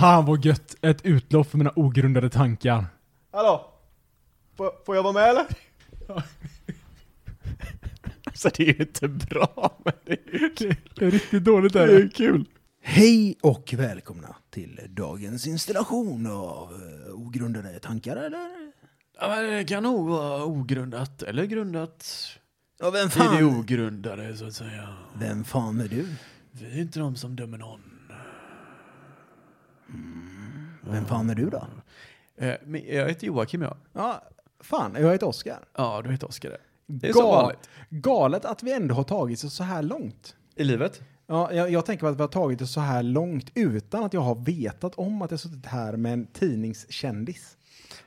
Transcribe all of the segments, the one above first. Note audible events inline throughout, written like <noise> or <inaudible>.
Fan vad gött! Ett utlopp för mina ogrundade tankar. Hallå? Får, får jag vara med eller? <laughs> alltså det är ju inte bra, men det är ju kul. Det är riktigt dåligt Det är kul. Hej och välkomna till dagens installation av uh, ogrundade tankar eller? Ja, men det kan nog vara ogrundat, eller grundat Ja, vem i det fan, ogrundade så att säga. vem fan är du? Vi är inte de som dömer någon. Vem fan är du då? Eh, men jag heter Joakim ja. Ja, fan, jag heter Oskar. Ja, du heter Oskar det. Är som vanligt. Galet att vi ändå har tagit oss så här långt. I livet? Ja, jag, jag tänker på att vi har tagit oss så här långt utan att jag har vetat om att jag suttit här med en tidningskändis.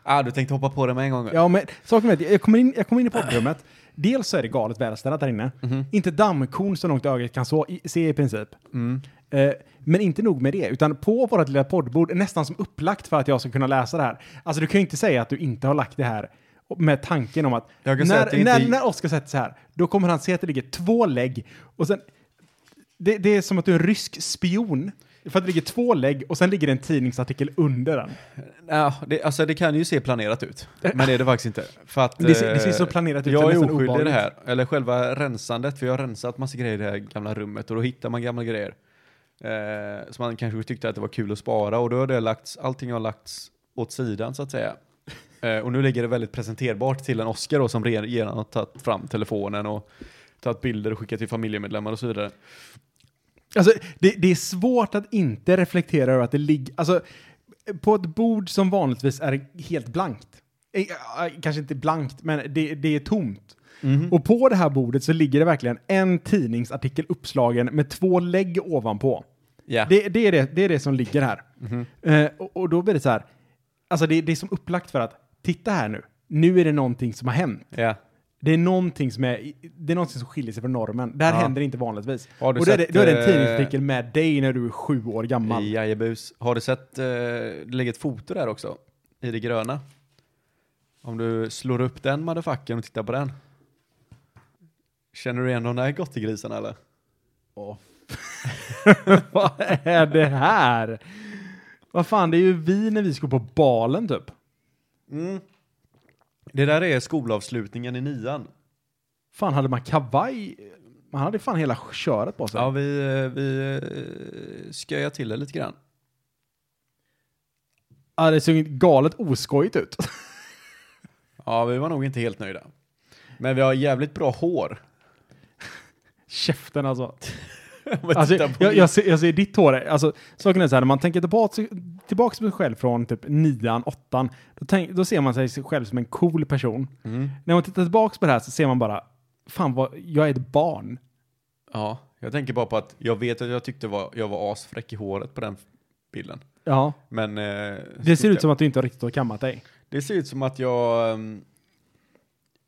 Ah, du tänkte hoppa på det med en gång? Ja, men saken är att jag kommer in, jag kommer in i poddrummet. Dels så är det galet välställt där inne. Inte dammkorn så långt ögat kan så, i, se i princip. Mm. Eh, men inte nog med det, utan på vårt lilla poddbord nästan som upplagt för att jag ska kunna läsa det här. Alltså du kan ju inte säga att du inte har lagt det här med tanken om att när, att inte- när, när Oskar sätter sig här, då kommer han se att det ligger två lägg och sen det, det är som att du är en rysk spion. För att det ligger två lägg och sen ligger det en tidningsartikel under den. Ja, det, alltså det kan ju se planerat ut. Men det är det faktiskt inte. För att, Det ser- det ser eh, så planerat ut, Jag är oskyldig i det här. Eller själva rensandet, för jag har rensat massa grejer i det här gamla rummet och då hittar man gamla grejer. Eh, som man kanske tyckte att det var kul att spara och då har det lagts, allting har lagts åt sidan så att säga. <laughs> Eh, och nu ligger det väldigt presenterbart till en Oscar då som re- redan har tagit fram telefonen och tagit bilder och skickat till familjemedlemmar och så vidare. Alltså, det, det är svårt att inte reflektera över att det ligger, alltså, på ett bord som vanligtvis är helt blankt. Eh, eh, Kanske inte blankt, men det, det är tomt. Och på det här bordet så ligger det verkligen en tidningsartikel uppslagen med två lägg ovanpå. Ja. Det, det, är det, det är det som ligger här. Eh, och, och då blir det så här, alltså det, det är som upplagt för att, titta här nu, nu är det någonting som har hänt. ja. Det är någonting som, är, det är någonting som skiljer sig från normen. Det här Ja. händer inte vanligtvis. Har du och är, det, sett, då är det en eh, tidningsartikel med dig när du är sju år gammal. Jajebus. Har du sett, det ligger ett foto där också, i det gröna. Om du slår upp den motherfuckern och tittar på den. Känner du igen de där gottegrisarna eller? Åh. <laughs> Vad är det här? Vad fan, det är ju vi när vi ska på balen typ. Mm. Det där är skolavslutningen i nian. Fan, hade man kavaj? Man hade fan hela köret på sig. Ja, vi, vi eh, sköjar till det lite grann. Ja, det såg galet oskojigt ut. <laughs> Ja, vi var nog inte helt nöjda. Men vi har jävligt bra hår. <laughs> Käften alltså. <laughs> Alltså jag, jag, ser, jag ser ditt hår, alltså saken är så här, när man tänker tillbaka, tillbaka på sig själv från typ nian, åttan, då, tänk, då ser man sig själv som en cool person. Mm. När man tittar tillbaka på det här så ser man bara, fan vad, jag är ett barn. Ja, jag tänker bara på att jag vet att jag tyckte var, jag var asfräck i håret på den bilden. Ja, Men eh, det ser ut som att du inte riktigt har kammat dig. Det ser ut som att jag ehm,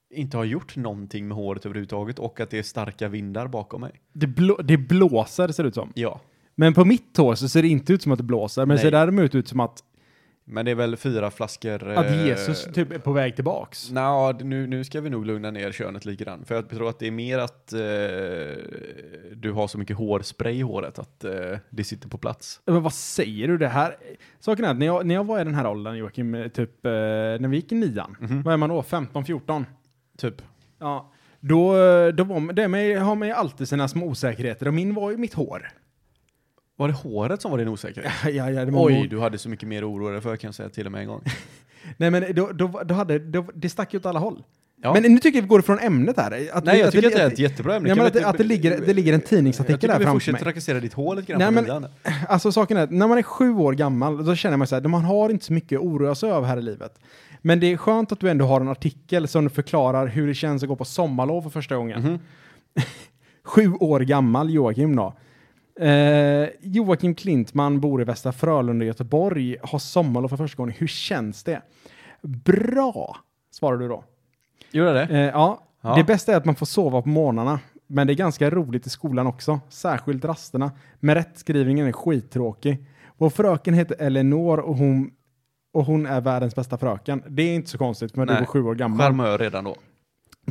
inte har gjort någonting med håret överhuvudtaget och att det är starka vindar bakom mig. Det, blå, det blåser ser det ut som. Ja, Men på mitt hår så ser det inte ut som att det blåser, men det ser Nej. däremot ut som att, men det är väl fyra flaskor... att eh, Jesus typ är på väg tillbaks. Nja, nu, nu ska vi nog lugna ner könet lite grann. För jag tror att det är mer att eh, du har så mycket hårspray i håret att eh, det sitter på plats. Men vad säger du det här? Saken är att när jag, när jag var i den här åldern, Joakim, typ eh, när vi gick i nian, vad är man då? 15, 14? Typ. Ja. Då, då var det med, har man ju alltid sina små osäkerheter och min var ju mitt hår. Var det håret som var din osäkerhet? <laughs> Ja, ja, det var Oj, du hade så mycket mer oro dig för kan jag säga till och med en gång. <laughs> Nej men då, då, då hade, då, det stack ju åt alla håll. Ja. Men nu tycker jag vi går ifrån ämnet här. Att Nej, vi- jag att tycker att det är att ett jättebra ämne. Ja, men vi att, att det, ligger, det ligger en Jag tidningsartikel tycker där vi framför fortsätter mig. trakassera ditt hår lite grann Nej, men-. <laughs> Alltså saken är att när man är sju år gammal, då känner man så här, man har inte så mycket att oroa sig över här i livet. Men det är skönt att du ändå har en artikel som förklarar hur det känns att gå på sommarlov för första gången. Mhm. Sju år gammal Joakim då. Eh, Joakim Klintman bor i Västra Frölunda i Göteborg, har sommarlov för första gången. Hur känns det? Bra, svarar du då. Gjorde det? Eh, ja, Ja. det bästa är att man får sova på morgnarna. Men det är ganska roligt i skolan också, särskilt rasterna. Men rättskrivningen är skittråkig. Vår fröken heter Eleanor och hon, och hon är världens bästa fröken. Det är inte så konstigt, men du Nej. var sju år gammal. Charmör redan då.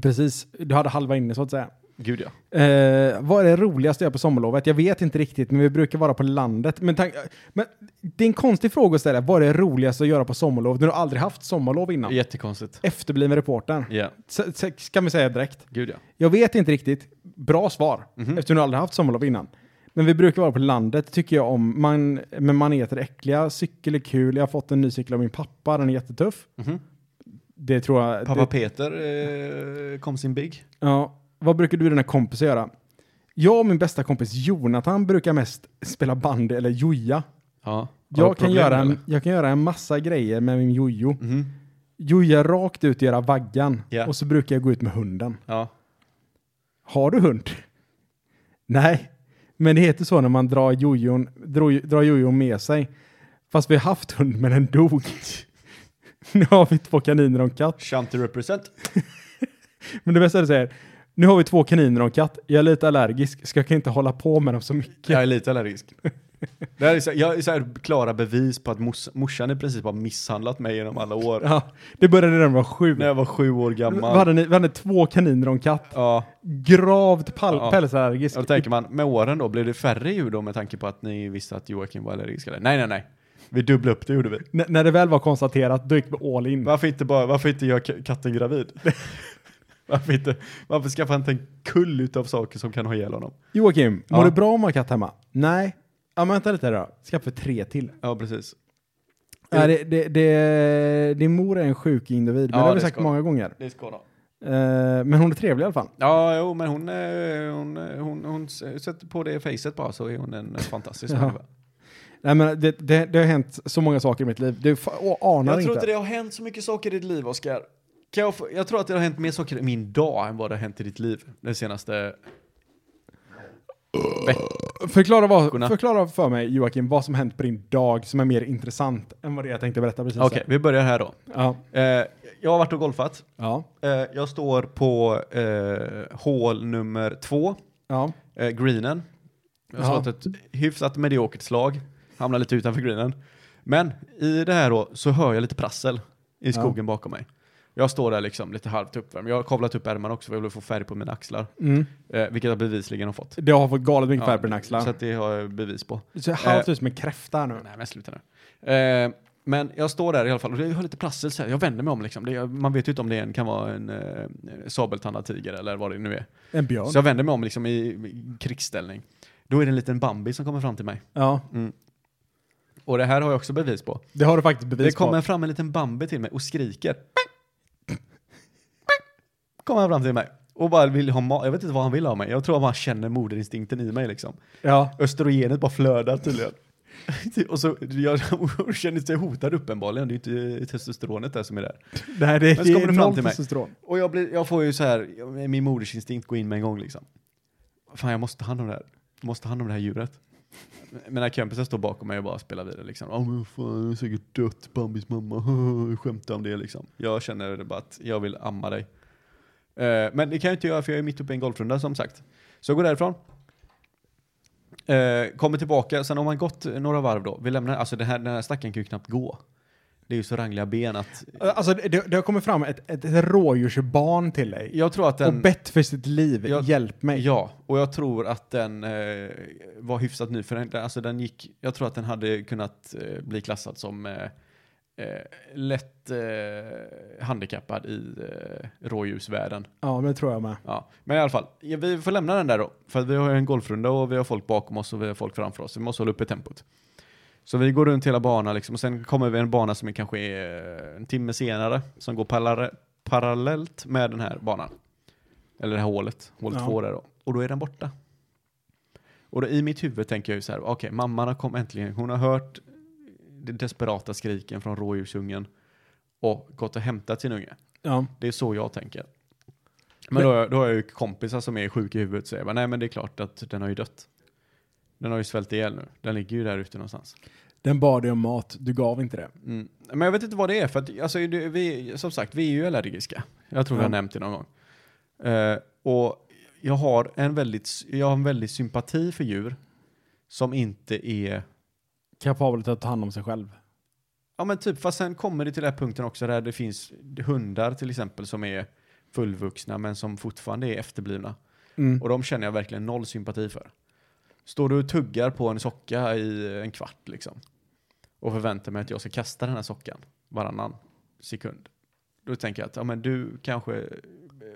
Precis, du hade halva inne så att säga. Gud ja. Eh, vad är det roligaste jag gör på sommarlovet? Jag vet inte riktigt, men vi brukar vara på landet. Men, men det är en konstig fråga att ställa. Vad är det roligaste att göra på sommarlov? Du har aldrig haft sommarlov innan. Jättekonstigt. Efterbliven reportern. Ja, S- s- Kan vi säga direkt. gud ja. Jag vet inte riktigt. Bra svar. Mhm. Eftersom du aldrig haft sommarlov innan. Men vi brukar vara på landet, tycker jag om. Man, men man äter äckliga. Cykel är kul. Jag har fått en ny cykel av min pappa. Den är jättetuff. Mhm. Det tror jag. Pappa det, Peter eh, kom sin big. ja. Vad brukar du och dina kompisar göra? Jag och min bästa kompis Jonathan brukar mest spela bandy eller joja. Ja. Jag kan, göra en, jag kan göra en massa grejer med min jojo. Mhm. Joja rakt ut i göra vaggan. Ja. Och så brukar jag gå ut med hunden. Ja. Har du hund? Nej, men det heter så när man drar jojon, drar, drar jojon med sig. Fast vi har haft hund men den dog. <laughs> nu har vi två kaniner och en katt. Shanty represent. <laughs> Men det bästa är att säga, nu har vi två kaniner och en katt. Jag är lite allergisk, så jag kan inte hålla på med dem så mycket. Jag är lite allergisk. <laughs> Det här är så, jag är så här klara bevis på att mors, morsan i princip har misshandlat mig genom alla år. Ja, det började när jag var sju. När jag var sju år gammal. hade, ni- vi hade två kaniner och en katt. Ja, Gravt pal- Ja. pälsallergisk. och då tänker man, med åren då, blev det färre djur då med tanke på att ni visste att Joakim var allergisk? Eller? Nej, nej, nej. Vi dubblade upp det gjorde vi. N- när det väl var konstaterat, då gick vi all in. Varför inte bara, varför inte göra katten gravid? <laughs> varför inte, varför skaffa inte en kull utav saker som kan ha ihjäl honom? Joakim, Ja. mår du bra om att ha katt hemma? Nej. Ja, men vänta lite då. Skaffa tre till. Ja, precis. Nej, det, det, det, din mor är en sjuk individ, men Ja, det har vi det sagt ska många gånger. Det ska ha. Eh, men hon är trevlig i alla fall. Ja, jo, men hon, eh, hon, eh, hon, hon, s- sätter på det facet bara så är hon en fantastisk Ja. människa. Nej, men det, det, det har hänt så många saker i mitt liv. Du fa- å- anar Jag tror inte. inte det har hänt så mycket saker i ditt liv, Oskar. Kan jag, få, jag tror att det har hänt mer saker i min dag än vad det har hänt i ditt liv. Den senaste... Förklara, vad, förklara för mig, Joakim, vad som hänt på din dag som är mer intressant än vad det jag tänkte berätta precis. Okej, här. vi börjar här då. Ja. Eh, jag har varit och golfat. Ja. Eh, jag står på eh, hål nummer två, Ja. eh, greenen. Jag har Ja. ett hyfsat mediokert slag, hamnar lite utanför greenen. Men i det här då så hör jag lite prassel i skogen bakom mig. Jag står där liksom lite halvt uppvärmd. Jag har kavlat upp ärmarna också för jag vill få färg på mina axlar. Mm. Eh, vilket jag bevisligen har fått. Det har fått galet mycket färg på dina Så axlar. att det har jag bevis på. Du ser halvt ut som en kräfta nu. Nej men sluta nu. Eh, men jag står där i alla fall och jag har lite prassel så här. Jag vänder mig om liksom. Det, man vet ju inte om det en, kan vara en eh, sabeltandad tiger eller vad det nu är. En björn. Så jag vänder mig om liksom i, i krigsställning. Då är det en liten Bambi som kommer fram till mig. Ja, Och det här har jag också bevis på. det har du faktiskt bevis det kommer på. fram en liten Bambi till mig och skriker. Kommer han fram till mig. Och bara vill ha mat. Jag vet inte vad han vill ha mig. Jag tror att han känner moderinstinkten i mig liksom. Ja. Östrogenet bara flödar tydligen. <laughs> och så, jag <laughs> känner sig hotad uppenbarligen. Det är ju inte testosteronet där som är där. Nej, det, så det kommer är det fram till mig. testosteron. Och jag, blir, jag får ju så här, min modersinstinkt går in med en gång liksom. Fan, jag måste ta hand om det här. Jag måste ta hand om det här djuret. Mina kompisar står bakom mig och bara spelar vidare liksom. Åh men fan, jag är säkert dött, Bambis mamma. <laughs> Skämta om det liksom. Jag känner bara att jag vill amma dig. Eh, men det kan jag inte göra för jag är mitt uppe i en golfrunda som sagt. Så jag går därifrån. Eh, kommer tillbaka, sen har man gått några varv då. Vi lämnar, alltså den här, den här stackaren kan ju knappt gå. Det är ju så rangliga ben att Alltså, det, det har kommit fram ett, ett, ett rådjursbarn till dig. jag tror att den... och bett för sitt liv. Jag- Hjälp mig. Ja, och jag tror att den eh, var hyfsat ny, för den- alltså den gick, jag tror att den hade kunnat eh, bli klassad som eh, eh, lätt eh, handikappad i eh, rådjursvärlden. Ja, men det tror jag med. Ja. Men i alla fall, ja, vi får lämna den där då, för vi har ju en golfrunda och vi har folk bakom oss och vi har folk framför oss, vi måste hålla uppe tempot. Så vi går runt hela banan liksom, och sen kommer vi en bana som är kanske är eh, en timme senare, som går parallell- parallellt med den här banan. Eller det här hålet, hålet Ja. två där då. Och då är den borta. Och då, i mitt huvud tänker jag ju så här, okej, mamman har kommit äntligen, hon har hört de desperata skriken från rådjursungen och gått och hämtat sin unge. Ja. Det är så jag tänker. Men då, har jag- då har jag ju kompisar som är sjuka i huvudet och säger nej men det är klart att den har ju dött. Den har ju svält ihjäl nu. Den ligger ju där ute någonstans. Den bad dig om mat, du gav inte det. Mm. Men jag vet inte vad det är för att, alltså, det- vi, som sagt, vi är ju allergiska. Jag tror Ja. har nämnt det någon gång. Eh, och jag har en väldigt, jag har en väldigt sympati för djur som inte är Kapabel att ta hand om sig själv. Ja men typ, fast sen kommer det till den här punkten också där det finns hundar till exempel som är fullvuxna men som fortfarande är efterblivna. Mm. Och de känner jag verkligen noll sympati för. Står du och tuggar på en socka i en kvart liksom. Och förväntar mig att jag ska kasta den här sockan varannan sekund. Då tänker jag att ja, men du kanske eh,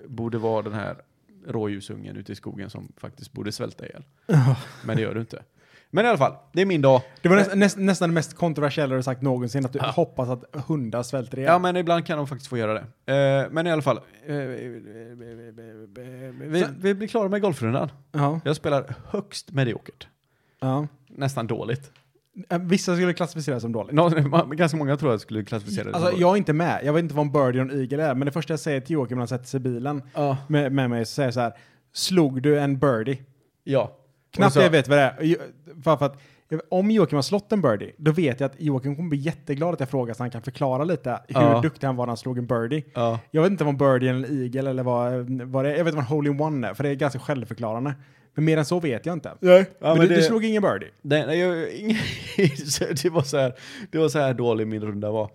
borde vara den här rådjursungen ute i skogen som faktiskt borde svälta ihjäl. <laughs> Men det gör du inte. Men i alla fall, det är min dag. Det var näst, näst, nästan det mest kontroversiella du sagt någonsin, att du Ja. hoppas att hundar svälter ihjäl. Ja, men ibland kan de faktiskt få göra det. Eh, men i alla fall, eh, vi, vi blir klara med golfrundan. Ja. Jag spelar högst mediokert. ja. Nästan dåligt. Vissa skulle klassificeras som dåligt. Nå, <laughs> ganska många tror jag skulle klassificera det som Alltså, dåligt. jag är inte med. Jag vet inte vad en birdie och en eagle är, men det första jag säger till Joakim när han sätter sig i bilen Ja. med, med mig så säger jag så här, slog du en birdie? ja. Knappt så- jag vet vad det är. För, för att, om Joakim har slått en birdie, då vet jag att Joakim kommer bli jätteglad att jag frågar så han kan förklara lite hur Ja. duktig han var när han slog en birdie. Ja. Jag vet inte vad en birdie eller en eagle eller vad, vad det är. Jag vet vad en hole-in-one är, för det är ganska självförklarande. Men mer än så vet jag inte. Nej. men men du, det, du slog ingen birdie? Nej, nej, jag, <laughs> det, var så här, det var så här dålig min runda var.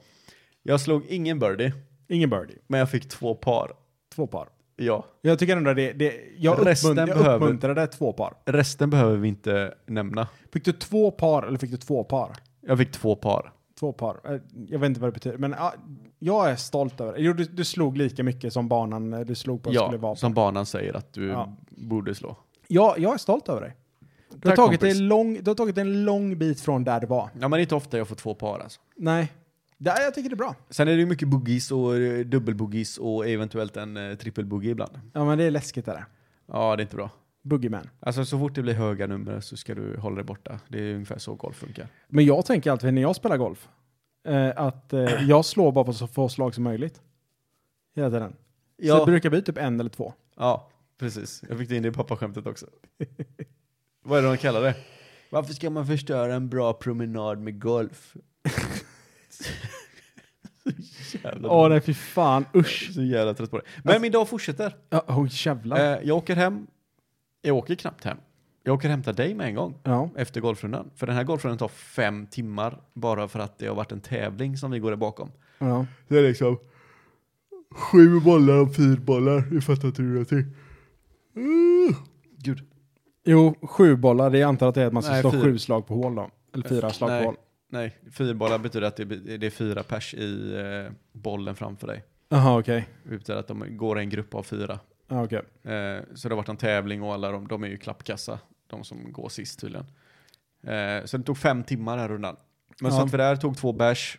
Jag slog ingen birdie, Ingen birdie. men jag fick två par. Två par. Ja. Jag tycker ändå det, det jag, Resten uppmunt, jag behöver- uppmuntrade två par. Resten behöver vi inte nämna. Fick du två par eller fick du två par? Jag fick två par. Två par. Eh, Jag vet inte vad det betyder, men ja, jag är stolt över det. Jo, du, du slog lika mycket som banan eh, du slog på skulle Ja, vara på. som banan säger att du Ja. borde slå. Ja, jag är stolt över dig. Du har, tagit kompis. en lång, du har tagit en lång bit från där du var. Ja, men det inte ofta jag får två par alltså. Nej. Det, jag tycker det är bra. Sen är det ju mycket boogies och eh, dubbelboogies och eventuellt en uh, trippelboogie ibland. Ja, men det är läskigt det. Ja, det är inte bra. Boogeyman. Alltså så fort det blir höga nummer så ska du hålla dig borta. Det är ungefär så golf funkar. Men jag tänker alltid när jag spelar golf, eh, att eh, jag slår bara på så få slag som möjligt. Hela tiden. Så Ja. det brukar bli typ en eller två. Ja, precis. Jag fick det in det i pappaskämtet också. Vad är det de kallar det? Varför ska man förstöra en bra promenad med golf? <laughs> jävla Åh nej, fy fan. Usch. Så jävla trött på det. Men min dag fortsätter. Ja, oh, jävlar. Eh, jag åker hem. Jag åker knappt hem. Jag åker och hämtar dig med en gång ja. efter golfrundan. För den här golfrundan tar fem timmar bara för att det har varit en tävling som vi går där bakom. ja. Det är liksom sju bollar och fyra bollar. Du fattar inte hur jag till. Gud. Jo, sju bollar. Det jag antar att det är att man ska Nej, slå fyra. sju slag på hål då. Eller fyra slag Nej. på hål. Nej, fyra bollar betyder att det, är fyra pers i eh, bollen framför dig. Jaha, okej. Det betyder att de går i en grupp av fyra. Ja, okej. Eh, så det har varit en tävling och alla de, de är ju klappkassa, de som går sist tydligen. Eh, så det tog fem timmar den här rundan. Men Ja. satt vi där, tog två bärs.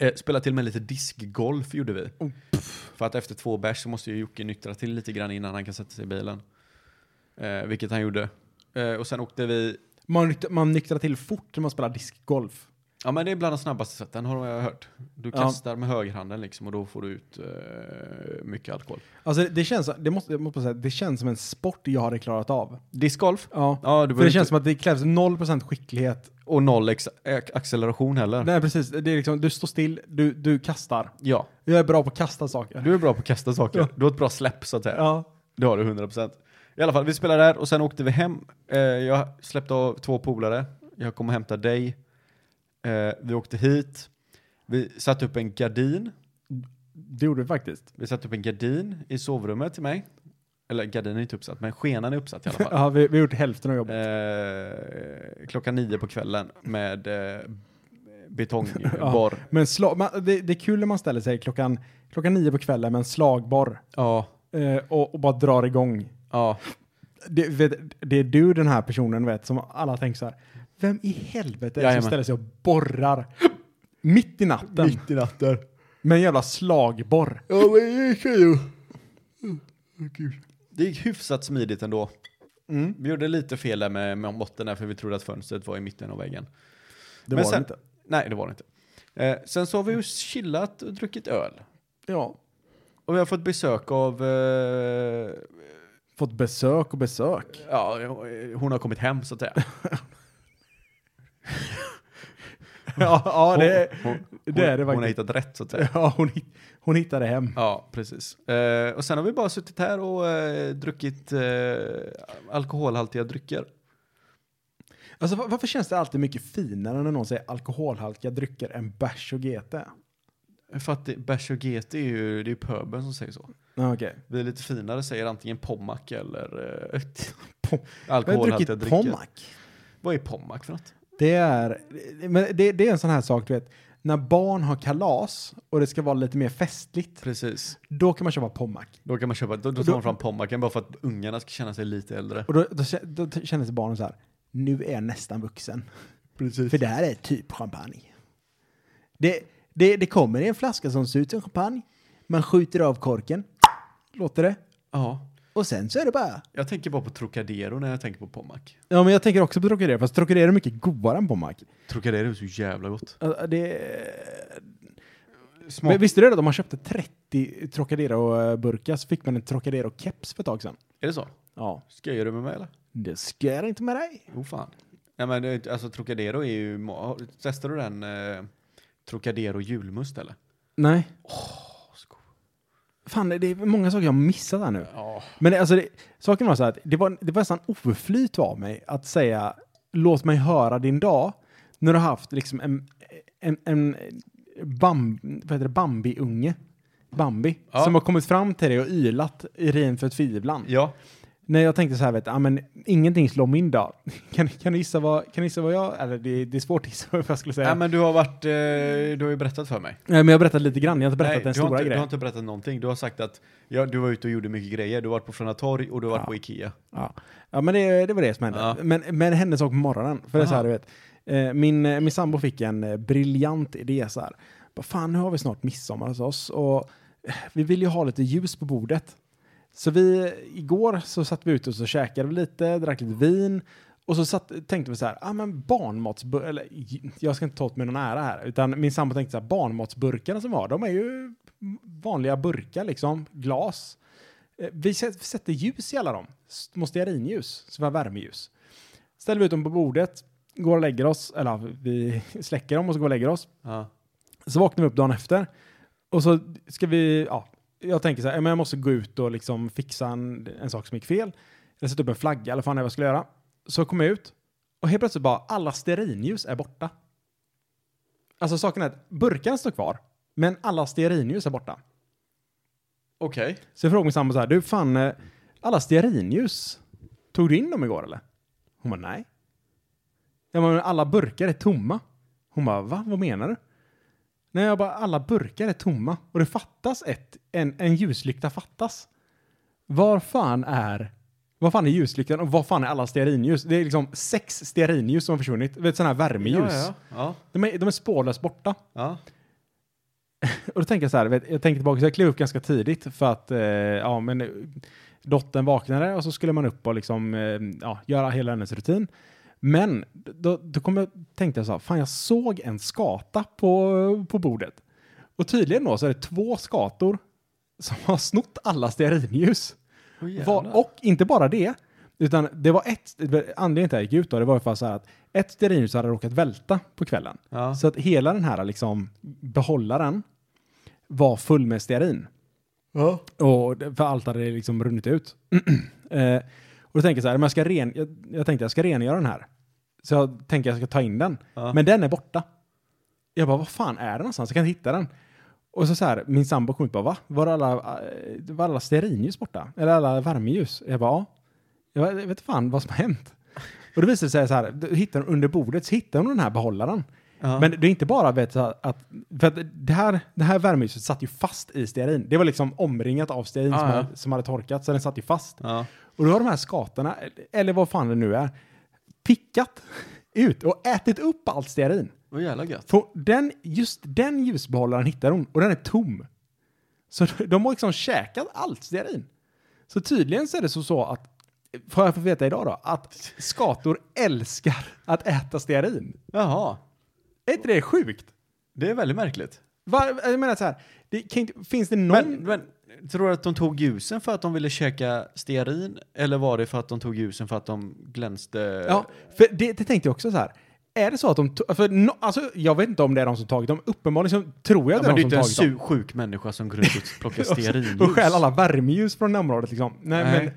Eh, spelade till och med lite diskgolf gjorde vi. Oh, För att efter två bärs så måste ju Jocke nyktra till lite grann innan han kan sätta sig i bilen. Eh, vilket han gjorde. Eh, och sen åkte vi, Man, man nyktrar till fort när man spelar diskgolf. ja men det är bland de snabbaste sätten har jag hört. Du Ja. kastar med högerhanden liksom och då får du ut eh, mycket alkohol. Alltså det känns, det måste, jag måste säga, det känns som en sport jag hade klarat av. Discgolf? Ja. Ja, du För det känns som att det krävs 0% skicklighet. och noll acceleration heller. Nej precis, det är liksom, du står still, du, du kastar. Ja, Jag är bra på att kasta saker. du är bra på att kasta saker. Ja. Du har ett bra släpp så att säga. Ja. Det har du 100%. I alla fall, vi spelade där och sen åkte vi hem. Eh, jag släppte av två polare. Jag kom och hämtade dig. Eh, vi åkte hit. Vi satte upp en gardin. Det gjorde vi faktiskt. Vi satte upp en gardin i sovrummet till mig. Eller gardinen är inte uppsatt, men skenan är uppsatt i alla <laughs> fall. Ja, vi, vi har gjort hälften av jobbet. eh, klockan nio på kvällen med eh, betongborr. <laughs> Men slag, man, det, det är kul när man ställer sig klockan, klockan nio på kvällen med en slagborr Ja, eh, och, och bara drar igång. Ja. Det, vet, det är du den här personen vet som alla tänker så här. Vem i helvete är det som Jajamän. ställer sig och borrar mitt i natten i natten. med en jävla slagborr? Ja, men det gick ju. Det gick hyfsat smidigt ändå. Mm. Vi gjorde lite fel där med, med måtten där för vi trodde att fönstret var i mitten av väggen. Det Men var sen- det inte. Nej, det var det inte. Eh, sen så har vi ju chillat och druckit öl. Ja. Och vi har fått besök av... Eh, Fått besök och besök. ja, hon har kommit hem så att säga. <laughs> ja, ja det, hon, det är det hon har faktiskt. hittat rätt så att säga. Ja, hon, hon hittade hem. Ja, precis. Eh, och sen har vi bara suttit här och eh, druckit eh, alkoholhaltiga drycker. Alltså var- varför känns det alltid mycket finare när någon säger alkoholhaltiga drycker än bärs och GT? För att det- bärs och GT är ju, det är pöbeln som säger så. Ja, okej. Vi är lite finare säger antingen Pommac eller eh, <laughs> Pom- alkoholhaltiga drycker. Pommac. Vad är Pommac för något? Det är, men det, det är en sån här sak, du vet, när barn har kalas och det ska vara lite mer festligt, Precis. då kan man köpa Pommac. Då kan man köpa, då, då tar man fram Pommacen bara för att ungarna ska känna sig lite äldre. Och då, då, kä- då känner sig barnen så här, nu är jag nästan vuxen. Precis. För det här är typ champagne. Det, det, det kommer i en flaska som ser ut som champagne. Man skjuter av korken, låter det. Ja. Och sen så är det bara... Jag tänker bara på Trocadero när jag tänker på Pommac. Ja, men jag tänker också på Trocadero, fast Trocadero är mycket godare än Pommac. Trocadero är så jävla gott. Alltså, Det... Smak. Men Visste du det? att Om man köpte 30 Trocadero-burkar så fick man en Trocadero-keps för ett tag sedan. Är det så? Ja. Skojar du med mig eller? Det ska jag inte med dig. Jo fan. Nej men alltså Trocadero är ju, testar du den eh, Trocadero julmust eller? Nej. så god. Fan, det är många saker jag missat här nu. Ja. Men det, alltså, det, saken var så här att det var, det var nästan oförflyt av mig att säga låt mig höra din dag när du har haft liksom en, en, en bam, vad heter det, Bambi-unge. Bambi. Ja. Som har kommit fram till dig och ylat i ren förtvivlan. Ja. När jag tänkte så här, vet ah, men ingenting slår min dag. <laughs> Kan, kan, du gissa vad, kan du gissa vad jag, eller det, det är svårt att gissa <laughs> vad jag skulle säga. Nej men du har varit, eh, du har ju berättat för mig. Nej, men jag har berättat lite grann, jag har inte berättat Nej, den stora inte, du grejen. har inte berättat någonting. Du har sagt att ja, du var ute och gjorde mycket grejer. Du har varit på Fröna Torg och du har varit Ja. på Ikea. Ja, ja men det, det var det som hände. Ja. Men, men det hände en sak på morgonen. För det är så här, Aha. du vet. Eh, min, eh, min sambo fick en eh, briljant idé så här. Fan, nu har vi snart midsommar hos oss och vi vill ju ha lite ljus på bordet. Så vi, igår så satt vi ute och så käkade vi lite, drack lite vin och så satt, tänkte vi så här, ah, men barnmatsburkar, eller jag ska inte ta åt mig någon ära här, utan min sambo tänkte så här, barnmatsburkarna som var, de är ju vanliga burkar liksom, glas. Eh, Vi sä- sätter ljus i alla dem. Små stearinljus, så vi har värmeljus. Ställer vi ut dem på bordet, går och lägger oss, eller vi släcker dem och så går och lägger oss. Ja. Så vaknar vi upp dagen efter och så ska vi, ja, jag tänker så här, men jag måste gå ut och liksom fixa en, en sak som gick fel. Jag sätter upp en flagga eller fan vad jag skulle göra. Så kommer jag ut och helt plötsligt bara alla stearinljus är borta. Alltså saken är att burken står kvar, men alla stearinljus är borta. Okej. Så jag frågade min sambo så här, du fan, eh, alla stearinljus, tog du in dem igår eller? Hon bara, nej. Jag bara, alla burkar är tomma. Hon bara, va? Vad menar du? Nej, jag bara, alla burkar är tomma och det fattas ett, en, en ljuslykta fattas. Var fan är, vad fan är ljuslyktan och vad fan är alla stearinljus? Det är liksom sex stearinljus som har försvunnit. Du vet sådana här värmeljus. Ja, ja. ja. De, är, de är spårlöst borta. <laughs> Och då tänker jag så här, vet, jag tänkte tillbaka, så jag klev upp ganska tidigt för att, eh, ja men, dottern vaknade och så skulle man upp och liksom, eh, ja, göra hela hennes rutin. Men då, då kom jag, tänkte jag så här, fan jag såg en skata på, på bordet. Och tydligen då så är det två skator som har snott alla stearinljus. Oh. Var, och inte bara det, utan det var ett, anledningen till att jag gick ut då, det var för så här att ett stearinljus hade råkat välta på kvällen. ja. Så att hela den här liksom behållaren var full med stearin. ja. Och för allt hade liksom runnit ut. <clears throat> eh, och då tänker jag så här, men jag, ska ren, jag, jag tänkte jag ska rengöra den här. Så jag tänker jag ska ta in den. Ja. Men den är borta. Jag bara, vad fan är den någonstans? Jag kan inte hitta den. Och så, så här, min sambo kom ut och bara, va? Var alla, eh, var alla stearinljus borta? Eller alla värmeljus? Jag bara, ja. Jag, bara, jag vet fan vad som har hänt. Och då visade det sig så här, då hittar de under bordet så hittar de den här behållaren. Ja. Men det är inte bara vet, att, för att det här, det här värmeljuset satt ju fast i stearin. Det var liksom omringat av stearin Ja, som, ja. hade, som hade torkat, så den satt ju fast. Och då har de här skatorna, eller vad fan det nu är, pickat ut och ätit upp allt stearin. Vad jävla gött. För den, just den ljusbehållaren hittar hon och den är tom. Så <laughs> de har liksom käkat allt stearin. Så tydligen så är det så, så att, får jag få veta idag då, att skator älskar att äta stearin. Jaha. Är inte det sjukt? Det är väldigt märkligt. Va, jag menar så här, det kan inte, finns det någon... Men, men tror du att de tog ljusen för att de ville käka stearin? Eller var det för att de tog ljusen för att de glänste? ja, för det, det tänkte jag också så här. Är det så att de... to- För no, alltså, jag vet inte om det är de som tagit dem. Uppenbarligen så tror jag Ja, att men det det är är de inte som en tagit dem. su- sjuk människa som går runt och plockar <laughs> stearinljus. Och stjäl alla värmeljus från området liksom. Nej, Nej. men...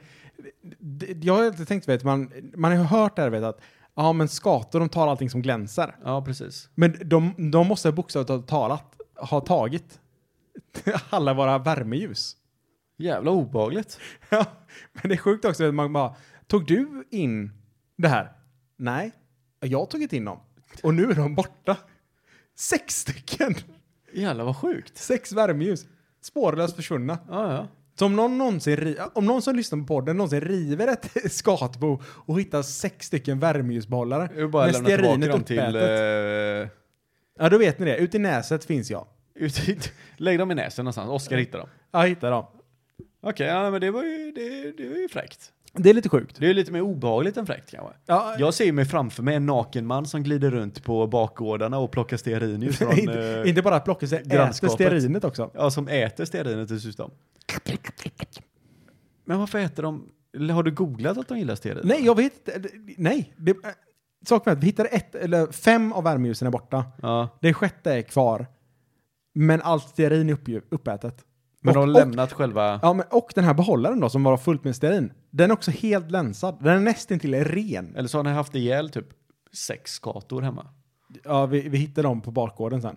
Det, jag har inte tänkt, vet man, man har ju hört det här, vet att ja men skator de tar allting som glänser. Ja, precis. Men de, de måste bokstavligt talat har tagit <laughs> alla våra värmeljus. Jävla obehagligt. <laughs> Ja, men det är sjukt också att man bara, tog du in det här? Nej, jag tog inte in dem. Och nu är de borta. Sex stycken! Jävlar vad sjukt. Sex värmeljus. Spårlöst försvunna. Ja, ja. Så om någon, någonsin, om någon som lyssnar på podden någonsin river ett <laughs> skatbo och hittar sex stycken värmeljusbehållare dem till... uppätet. Eh, Ja, då vet ni det. Ute i näset finns jag. ut, <laughs> lägg dem i näsen någonstans. Oskar hittar dem. Jag hittar dem. Okej, ja, men det var ju, det, det var ju fräckt. Det är lite sjukt. Det är lite mer obehagligt än fräckt kanske. Ja, Jag ser mig framför mig en naken man som glider runt på bakgårdarna och plockar från... <laughs> inte, eh, inte bara att plocka sig, äter stearinet också. Ja, som äter stearinet dessutom. Men varför äter de... eller Har du googlat att de gillar stearin? Nej, jag vet inte. Nej. Det, äh, saken är att vi hittade ett, eller fem av värmeljusen är borta. Ja. Det sjätte är kvar. Men allt stearin är upp, uppätet. Men de Och- har lämnat själva... Ja, men, och den här behållaren då som var fullt med stearin. Den är också helt länsad. Den är nästintill ren. Eller så har ni haft ihjäl typ sex skator hemma. Ja, vi, vi hittade dem på bakgården sen.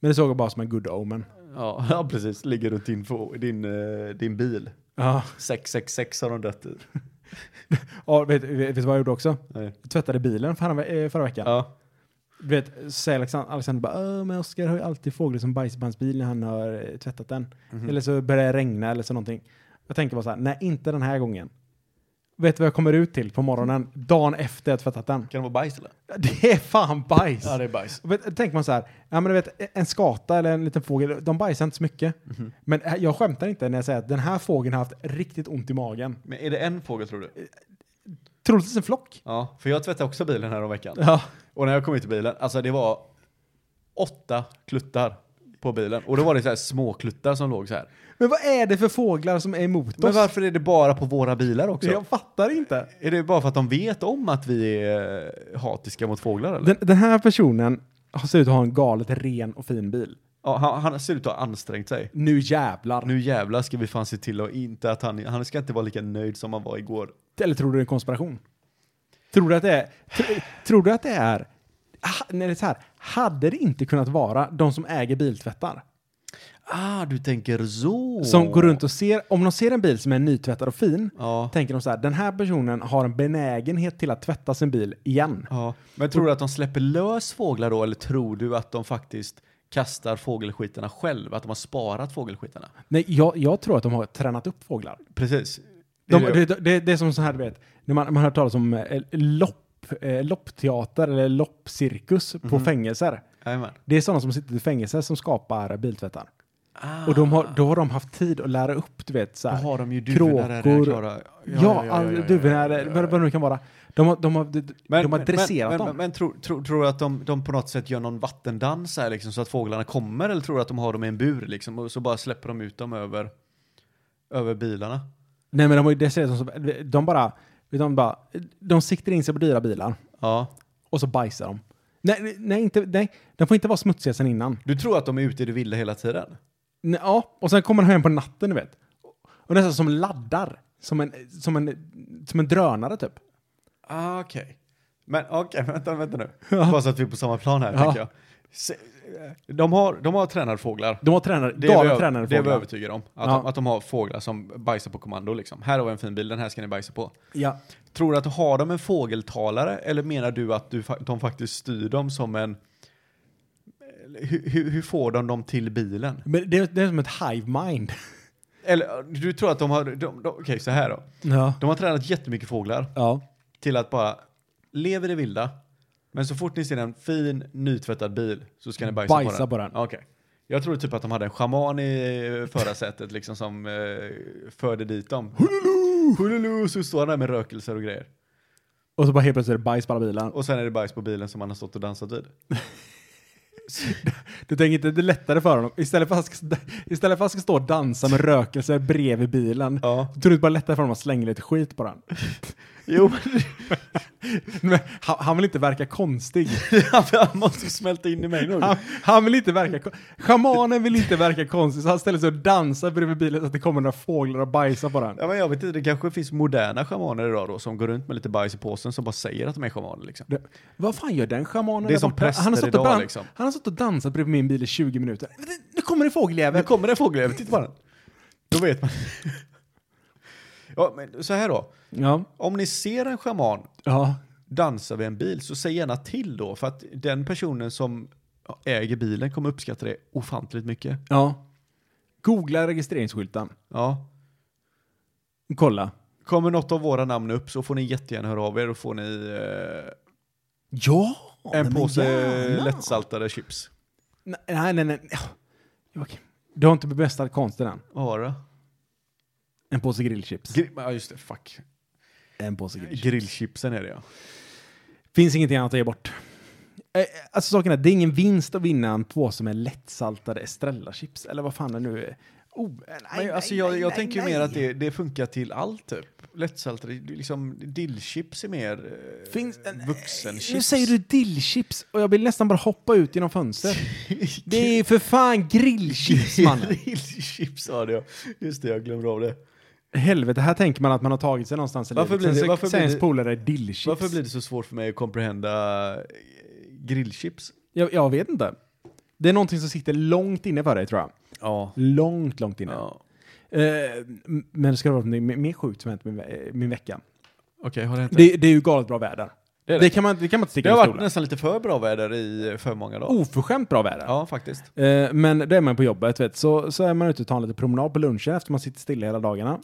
Men det såg jag bara som en good omen. Ja, ja precis. Ligger runt din, din, eh, din bil. Ja. 666 har de dött i. ja vet, vet, du vad jag gjorde också? Nej. Jag tvättade bilen förra, eh, förra veckan. Ja. Du vet, säger Alexander, Alexander bara, "Åh, men Oskar har ju alltid fåglar som bajsar på hans bil när han har eh, tvättat den. Mhm. Eller så börjar det regna eller så någonting. Jag tänker bara så här, nej inte den här gången. Vet du vad jag kommer ut till på morgonen, dagen efter jag tvättat den? Kan det vara bajs eller? Det är fan bajs! Ja, det är bajs. Vet, tänker man så här, ja men du vet, en skata eller en liten fågel, de bajsar inte så mycket. Mhm. Men eh, jag skämtar inte när jag säger att den här fågeln har haft riktigt ont i magen. Men är det en fågel tror du? Troligtvis en flock. Ja, för jag tvättade också bilen här om veckan. Ja. Och när jag kom ut till bilen, alltså det var åtta kluttar på bilen. Och då var det så här små kluttar som låg så här. Men vad är det för fåglar som är emot Men oss? varför är det bara på våra bilar också? Jag fattar inte. Är det bara för att de vet om att vi är hatiska mot fåglar eller? Den, den här personen ser ut att ha en galet ren och fin bil. Ja, han, han ser ut att ha ansträngt sig. Nu jävlar. Nu jävlar ska vi fan se till och inte att han, han ska inte vara lika nöjd som han var igår. Eller tror du det är en konspiration? Tror du att det är... Tr, tror du att det är... Nej, det så här. Hade det inte kunnat vara de som äger biltvättar? Ah, du tänker så. Som går runt och ser... Om de ser en bil som är nytvättad och fin, Ja. tänker de så här. Den här personen har en benägenhet till att tvätta sin bil igen. ja. Men tror du att de släpper lös fåglar då eller tror du att de faktiskt kastar fågelskitarna själv? Att de har sparat fågelskitarna? Nej, jag, jag tror att de har tränat upp fåglar. Precis. De, Är det- det, det, det är som så här, du vet, när man, man har hört talas om eh, lopp, eh, loppteater eller loppcirkus på Mhm. fängelser. Jajamän. Det är sådana som sitter i fängelser som skapar biltvättar. Ah. Och de har, då har de haft tid att lära upp, du vet, så Då här. har de ju kråkor. klara. Ja, all- duvorna, vad vad det nu kan vara. De har, de har, de, de har dresserat men, dem. Men, men tror, tror, tror du att de, de på något sätt gör någon vattendans här liksom, så att fåglarna kommer? Eller tror du att de har dem i en bur liksom, och så bara släpper de ut dem över, över bilarna? Nej, men de har ju dresserat dem. De bara, de bara, de siktar in sig på dyra bilar Ja. och så bajsar de. Nej, nej, inte, nej, de får inte vara smutsiga sen innan. Du tror att de är ute i det vilda hela tiden? Nej, Ja, och sen kommer de hem på natten, du vet. Och nästan som laddar. Som en, som en, som en drönare typ. Ah, okej. Men okej, vänta, vänta nu. Bara så att vi är på samma plan här, Ja. tänker jag. Se, de, har, de har tränarfåglar. De har tränare, Det är, vi, tränare det är vi övertygade om. Att, Ja. de, att de har fåglar som bajsar på kommando liksom. Här har vi en fin bil, den här ska ni bajsa på. Ja. Tror du att har de en fågeltalare eller menar du att du, de faktiskt styr dem som en... Hur, hur, hur får de dem till bilen? Men det, är- det är som ett hive mind. Eller du tror att de har... De, de, Okej, så här då. Ja. De har tränat jättemycket fåglar Ja. till att bara leva i det vilda. Men så fort ni ser en fin nytvättad bil så ska ni bajsa, Bajsa på den. på den. Okej. Jag tror typ att de hade en schaman i förarsätet liksom som eh, förde dit dem. Hululu! Hululu! Så står han där med rökelser och grejer. Och så bara helt plötsligt är det bajs på alla bilar. Och sen är det bajs på bilen som han har stått och dansat vid. <laughs> Du tänker inte det är lättare för honom? Istället för att han ska, istället för att han ska stå och dansa med rökelse bredvid bilen. Ja. Tror du är bara lättare för honom att slänga lite skit på den? Jo, <laughs> men han, han vill inte verka konstig. <laughs> han måste smälta in i mig nu. Han, han vill inte verka Schamanen vill inte verka konstig, så han ställer sig och dansar bredvid bilen så att det kommer några fåglar och bajsar på den. Ja, men jag vet inte, det kanske finns moderna schamaner idag då som går runt med lite bajs i påsen som bara säger att de är schamaner liksom. Det, vad fan gör den schamanen Det är som präster han har idag, dan- liksom. Han har stått och dansat bredvid min bil i 20 minuter. Nu kommer det fågeljävel! Nu kommer det fågeljävel, titta på den. Då vet man. Ja, men så här då. Ja. Om ni ser en schaman Ja. dansa vid en bil så säg gärna till då för att den personen som äger bilen kommer uppskatta det ofantligt mycket. Ja. Googla registreringsskylten. Ja. Kolla. Kommer något av våra namn upp så får ni jättegärna höra av er och får ni eh, Ja! en påse lättsaltade chips. Nej, nej, nej. Ja. Du har inte bemästrat konsten än. Vad var det? En påse grillchips. Gri- ja just det, fuck. en påse grillchips. Grillchipsen är det ja. Finns ingenting annat att ge bort. Eh, Alltså saken är, det är ingen vinst att vinna en påse med lättsaltade Estrella-chips, eller vad fan det nu är. Oh, nej, Men nej, alltså jag, nej, jag nej, tänker ju nej. mer att det, det funkar till allt typ. Lättsaltade, liksom dillchips är mer eh, Finns en, vuxenchips. Nu säger du dillchips och jag vill nästan bara hoppa ut genom fönstret. <laughs> Det är för fan grillchips mannen. <laughs> Grillchips var det ja. Just det, jag glömde av det. Helvete, här tänker man att man har tagit sig någonstans i Varför livet. blir det- varför sen blir det- polare är dillchips. Varför blir det så svårt för mig att comprehenda eh, grillchips? jag, jag vet inte. Det är någonting som sitter långt inne för dig tror jag. Ja. Långt, långt inne. ja. Eh, men det ska vara något mer sjukt som hänt min, ve- min vecka. Okej, har det hänt? Det, det är ju galet bra väder. Det Det, det. kan, man, det kan man inte Det sticka har under varit nästan lite för bra väder i för många dagar. Oförskämt bra väder. Ja, faktiskt. Eh, men det är man på jobbet, vet. Så, så är man ute och tar en liten promenad på lunchen efter man sitter stilla hela dagarna.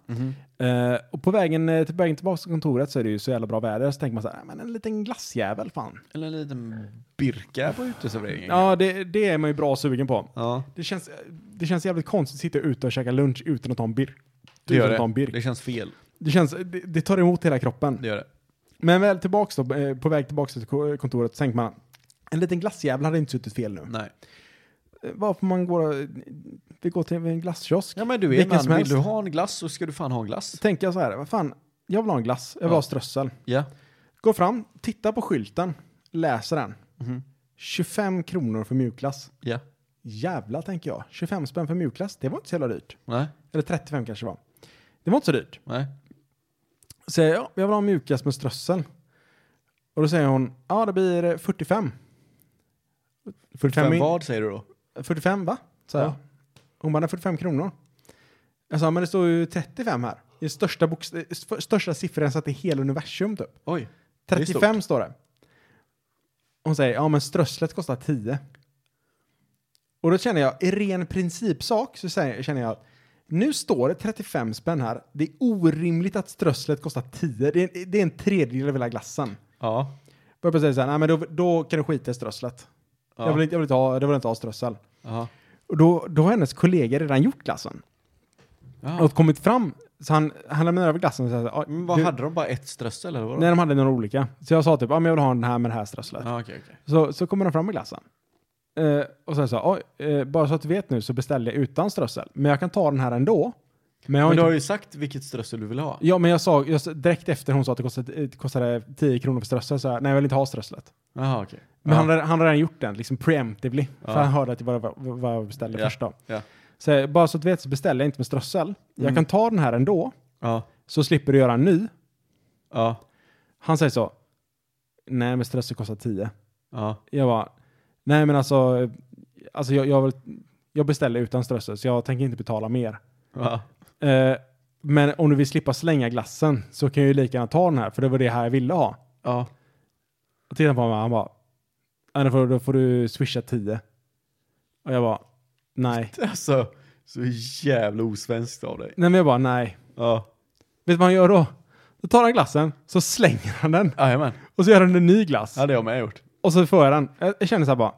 Eh, och på vägen, eh, till vägen tillbaka till kontoret så är det ju så jävla bra väder, så tänker man så här, "Ah, men en liten glassjävel fan. Eller en liten birka på uteserveringen. Ja, det, det är man ju bra sugen på. ja. Det känns, det känns jävligt konstigt att sitta ute och käka lunch utan att ta en birk. Det gör det. Det känns fel. Det, känns, det, det tar emot hela kroppen. Det gör det. Men väl tillbaks då, eh, på väg tillbaks till ko- kontoret så tänker man, en liten glassjävel hade inte suttit fel nu. Nej. Eh, Varför man går, vi går till en glasskiosk. Ja men du är man, vill du ha en glass så ska du fan ha en glass. Tänker jag så här, vad fan, jag vill ha en glass, jag vill Ja. ha strössel. Ja. Går fram, tittar på skylten, läser den. Mhm. 25 kronor för mjukglass. Ja. Jävla tänker jag. 25 spänn för mjukglass, det var inte så jävla dyrt. Nej. Eller 35 kanske var. Det var inte så dyrt. Nej. Säger jag, ja, jag vill ha en mjukglass med strössel. Och då säger hon, ja det blir eh, 45. 45, Fem min- vad säger du då? 45 va? Så Ja. jag. Hon bara, "Nej, 45 kronor. Jag sa, men det står ju 35 här. Det är största, största siffran så att det är hela universum typ. Oj. Det är 35 står det. Hon säger, ja men strösslet kostar 10. Och då känner jag, i ren principsak så säger, känner jag att nu står det 35 spänn här. Det är orimligt att strösslet kostar 10. Det är, det är en tredjedel av hela glassen. Ja. Börjar säga så här, nej men då, då kan du skita i strösslet. ja. Jag, vill inte, jag, vill inte ha, jag vill inte ha strössel. Ja. Och då, då har hennes kollega redan gjort glassen. Ja. Och kommit fram, så han, han lämnar över glassen och säger här, Men vad du, hade de? Bara ett strössel eller vadå? Nej, de hade några olika. Så jag sa typ, ja men jag vill ha den här med det här strösslet. Ja, okej, okej. Så, så kommer de fram med glassen. Eh, och sen så, oj, eh, bara så att du vet nu så beställde jag utan strössel. Men jag kan ta den här ändå. Men jag har Men du inte... har ju sagt vilket strössel du vill ha. Ja, men jag sa, jag, sa- direkt efter hon sa att det kostade, det kostade 10 kronor för strössel, så jag, nej jag vill inte ha strösslet. Jaha, okej. Men ja. han, hade- han hade redan gjort den, liksom preemptively. Ja. För han hörde att det var vad jag beställde Ja, först då. ja. Så jag, bara så att du vet så beställer jag inte med strössel. Jag Mm. kan ta den här ändå, Ja. så slipper du göra en ny. Ja. Han säger så, nej men strössel kostar 10. Ja. Jag bara, nej men alltså, alltså jag, jag, vill, jag beställer utan strössel så jag tänker inte betala mer. Ja. Eh, men om du vill slippa slänga glassen så kan jag ju lika gärna ta den här för det var det här jag ville ha. Ja. Och tittar på mig han bara, "Ja, då får, då får du swisha 10. Och jag bara, nej. <laughs> Alltså, så jävla osvenskt av dig. Nej men jag bara, nej. Ja. Vet du vad han gör då? Då tar han glassen, så slänger han den Jajamän. och så gör han en ny glass. Ja, det har jag med gjort. Och så får jag den. Jag, jag känner så här bara,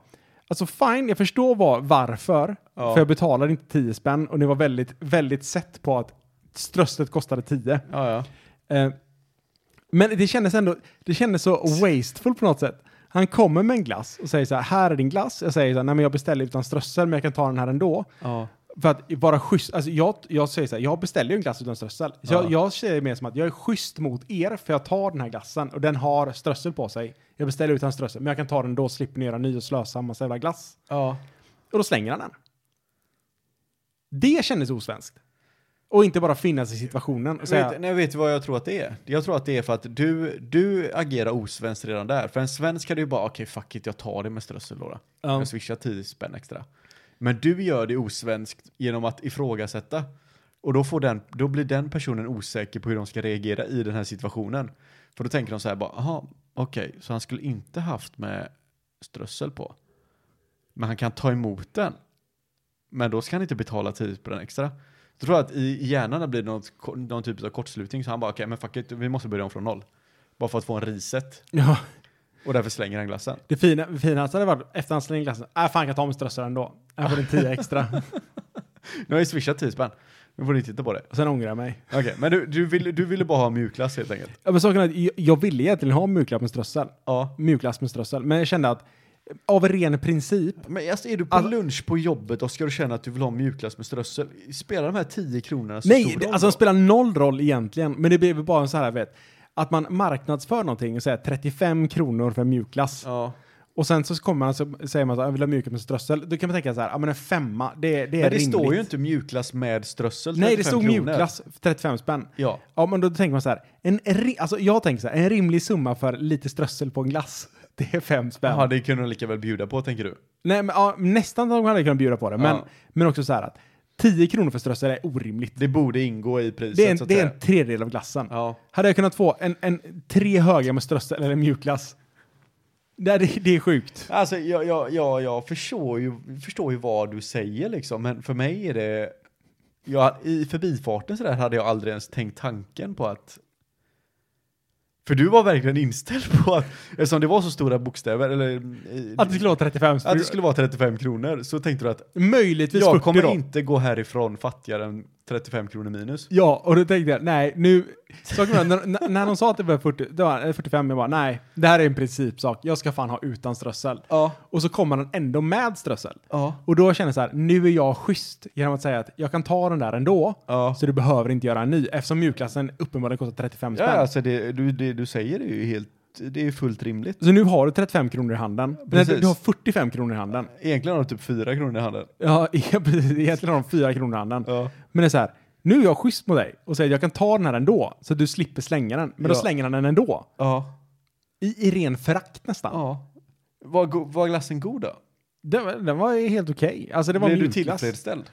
alltså fine, jag förstår var, varför. Ja. För jag betalade inte 10 spänn och det var väldigt, väldigt sett på att strösslet kostade 10. Ja, ja. Eh, men det kändes ändå, det kändes så wasteful på något sätt. Han kommer med en glass och säger så här, här är din glass. Jag säger så här, nej men jag beställer utan strössel men jag kan ta den här ändå. Ja. För att vara schysst, alltså jag, jag säger så här, jag beställer ju en glass utan strössel. Så Ja. jag, jag det mer som att jag är schysst mot er för jag tar den här glassen och den har strössel på sig. Jag beställer utan strössel, men jag kan ta den då, slipper ni göra ny och slösa massa jävla glass. Ja. Och då slänger han den. Det kändes osvenskt. Och inte bara finnas i situationen och säga, Vet, nej, vet du vad jag tror att det är? Jag tror att det är för att du, du agerar osvenskt redan där. För en svensk hade ju bara, okej fuck it, jag tar det med strössel då. då. Ja. Jag swishar 10 spänn extra. Men du gör det osvenskt genom att ifrågasätta. Och då, får den, då blir den personen osäker på hur de ska reagera i den här situationen. För då tänker de så här bara, aha, okej, så han skulle inte haft med strössel på. Men han kan ta emot den. Men då ska han inte betala tidigt på den extra. Då tror jag att i hjärnan blir det något, någon typ av kortslutning, så han bara okej, men fuck it, vi måste börja om från noll. Bara för att få en reset. ja. Och därför slänger han glassen. Det fina, det finaste hade varit efter han slänger glassen, äh fan jag kan ta med strössel ändå. Jag får en 10 extra. <laughs> Nu har jag swishat 10 spänn. Nu får ni titta på det. och sen ångrar jag mig. Okej, men du, du, ville, du ville bara ha mjukglass helt enkelt? Ja, men saken är att jag, jag ville egentligen ha mjukglass med strössel. Ja. Mjukglass med strössel. Men jag kände att av ren princip, Men alltså, är du på Alltså- lunch på jobbet och ska du känna att du vill ha mjukglass med strössel, spelar de här 10 kronorna så nej, stor roll alltså då? de spelar noll roll egentligen. Men det blir bara en så här, vet, att man marknadsför någonting och säger 35 kronor för mjukglass. Ja. Och sen så kommer man så säger man att jag vill ha mjukglass med strössel. Då kan man tänka så här, ja men en femma, det, det är Men det rimligt. står ju inte mjukglass med strössel, Nej, det 35 stod kronor. mjukglass för 35 spänn. Ja. Ja, men då tänker man så här, en, alltså jag tänker så här, en rimlig summa för lite strössel på en glass, <laughs> det är fem spänn. Jaha, det kunde de lika väl bjuda på, tänker du? Nej, men, ja, nästan de hade kunnat bjuda på det, men, Ja. men också så här att 10 kronor för strössel är orimligt. Det borde ingå i priset, Det är en, så det är en tredjedel av glassen. Ja. Hade jag kunnat få en, en tre höga med strössel eller mjukglass, det, det, det är sjukt. Alltså, jag, jag, jag, jag förstår, ju, förstår ju vad du säger liksom, men för mig är det... Jag, I förbifarten sådär hade jag aldrig ens tänkt tanken på att... För du var verkligen inställd på att, eftersom det var så stora bokstäver, eller... i- Att det skulle vara 35 att det skulle vara 35 kronor, så tänkte du att Möjligtvis jag 40 kommer då. inte gå härifrån fattigare än 35 kronor minus. Ja, och då tänkte jag, nej, nu... Saken var, när, när- de sa att det var 40, det var eh, 45, jag bara, nej, det här är en principsak. Jag ska fan ha utan strössel. Ja. Och så kommer den ändå med strössel. Ja. Och då känner jag så här, nu är jag schysst genom att säga att jag kan ta den där ändå, Ja. så du behöver inte göra en ny, eftersom mjukglassen uppenbarligen kostar 35 spänn. Ja, alltså det du, det du säger är ju helt, det är fullt rimligt. Så nu har du 35 kronor i handen. Nej, Precis. du, du har 45 kronor i handen. Egentligen har du typ 4 kronor i handen. <laughs> Ja, precis. Egentligen har de 4 kronor i handen. Ja. Men det är så här, nu är jag schysst mot dig och säger att jag kan ta den här ändå, så att du slipper slänga den. Men då Ja. slänger han den ändå. Ja. I, i ren förakt nästan. Ja. Var, go- var glassen god då? Den, var- den var helt okej. Alltså det var Blev du tillfredsställd?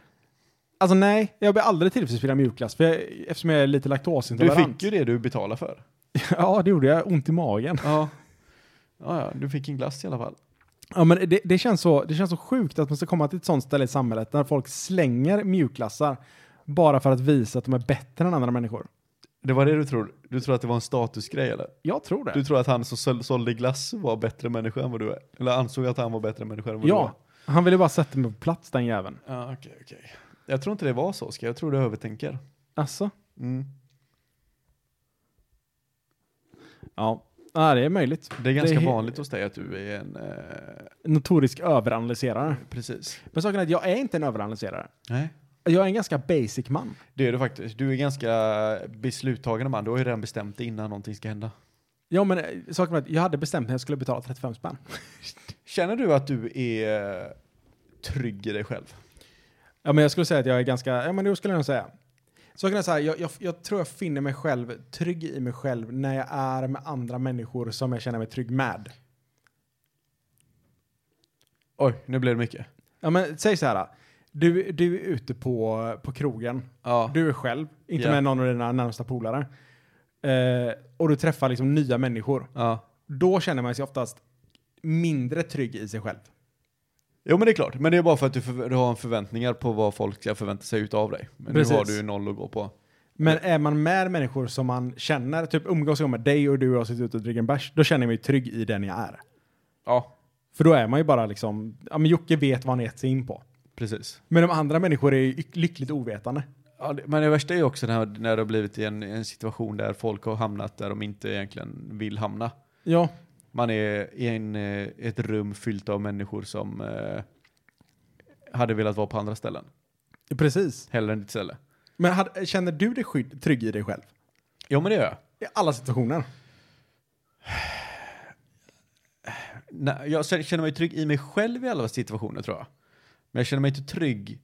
Alltså nej, jag blir aldrig tillfredsställd med mjukglass, för jag, eftersom jag är lite Du laktosintolerant. fick ju det du betalade för. <laughs> Ja, det gjorde jag. Ont i magen. Ja. Ja, ja, du fick en glass i alla fall. Ja, men det, det, känns så, det känns så sjukt att man ska komma till ett sånt ställe i samhället där folk slänger mjukglassar bara för att visa att de är bättre än andra människor. Det var det du tror? Du tror att det var en statusgrej eller? Jag tror det. Du tror att han som sål- sålde glass var bättre människa än vad du är? Eller ansåg att han var bättre människa än vad du var? ja, han ville bara sätta mig på plats den jäveln. Ja, okej, okej. Jag tror inte det var så, ska jag tror du övertänker. Alltså? Mm. Ja. ja, det är möjligt. Det är ganska he- vanligt hos dig att du är en... Eh, Notorisk överanalyserare. precis. Men saken är att jag är inte en överanalyserare. Nej. Jag är en ganska basic man. Det är du faktiskt. Du är ganska besluttagande man. Du har ju redan bestämt dig innan någonting ska hända. Ja, men eh, saken är att jag hade bestämt när jag skulle betala 35 spänn. <laughs> Känner du att du är trygg i dig själv? Ja, men jag skulle säga att jag är ganska, ja men det skulle jag nog säga. Saken är så här, jag, jag, jag tror jag finner mig själv trygg i mig själv när jag är med andra människor som jag känner mig trygg med. Oj, nu blev det mycket. Ja, men säg så här. Du, du är ute på, på krogen. Ja. Du är själv, inte Ja. med någon av dina närmsta polare. Eh, och du träffar liksom nya människor. ja. Då känner man sig oftast mindre trygg i sig själv. Jo men det är klart, men det är bara för att du, för, du har förväntningar på vad folk ska förvänta sig utav dig. Men Precis. nu har du ju noll att gå på. Men är man med människor som man känner, typ umgås jag med dig och du och jag sitter ute och dricker en bärs, då känner jag mig trygg i den jag är. Ja, För då är man ju bara liksom, ja men Jocke vet vad han gett sig in på. precis. Men de andra människor är ju yck- lyckligt ovetande. Ja, det, men det värsta är ju också när, när det har blivit i en, en situation där folk har hamnat där de inte egentligen vill hamna. Ja, Man är i en, eh, ett rum fyllt av människor som eh, hade velat vara på andra ställen. Precis. hellre än ditt ställe. Men hade, känner du dig skydd, trygg i dig själv? Jo, men det gör jag. I alla situationer? Nej, jag känner mig trygg i mig själv i alla situationer tror jag. Men jag känner mig inte trygg.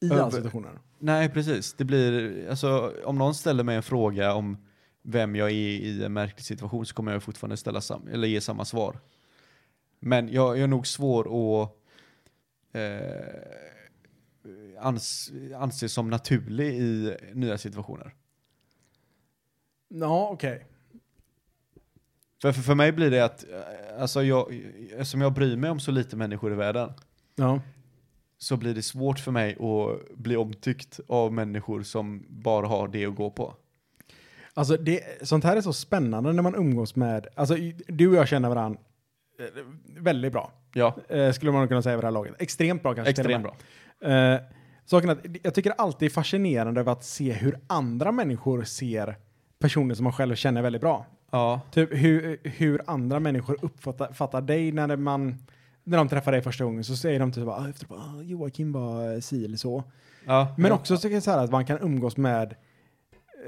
I alla situationer? Nej, precis. Det blir, alltså om någon ställer mig en fråga om vem jag är i en märklig situation så kommer jag fortfarande ställa sam, eller ge samma svar. Men jag, jag är nog svår att eh, ans, anse som naturlig i nya situationer. Ja, okej. För, för, för mig blir det att, eh, alltså jag, eftersom jag bryr mig om så lite människor i världen, Ja. så blir det svårt för mig att bli omtyckt av människor som bara har det att gå på. Alltså, det, sånt här är så spännande när man umgås med... Alltså, du och jag känner varandra eh, väldigt bra. Ja, Eh, skulle man kunna säga vid det här laget. Extremt bra kanske. extremt bra. Eh, saken att jag tycker alltid det är fascinerande över att se hur andra människor ser personer som man själv känner väldigt bra. Ja, Typ hur, hur andra människor uppfattar fattar dig när man när de träffar dig första gången så säger de typ "Ah, efter "Ah, Joakim var si eller så. ja. Men ja. också tycker jag så här att man kan umgås med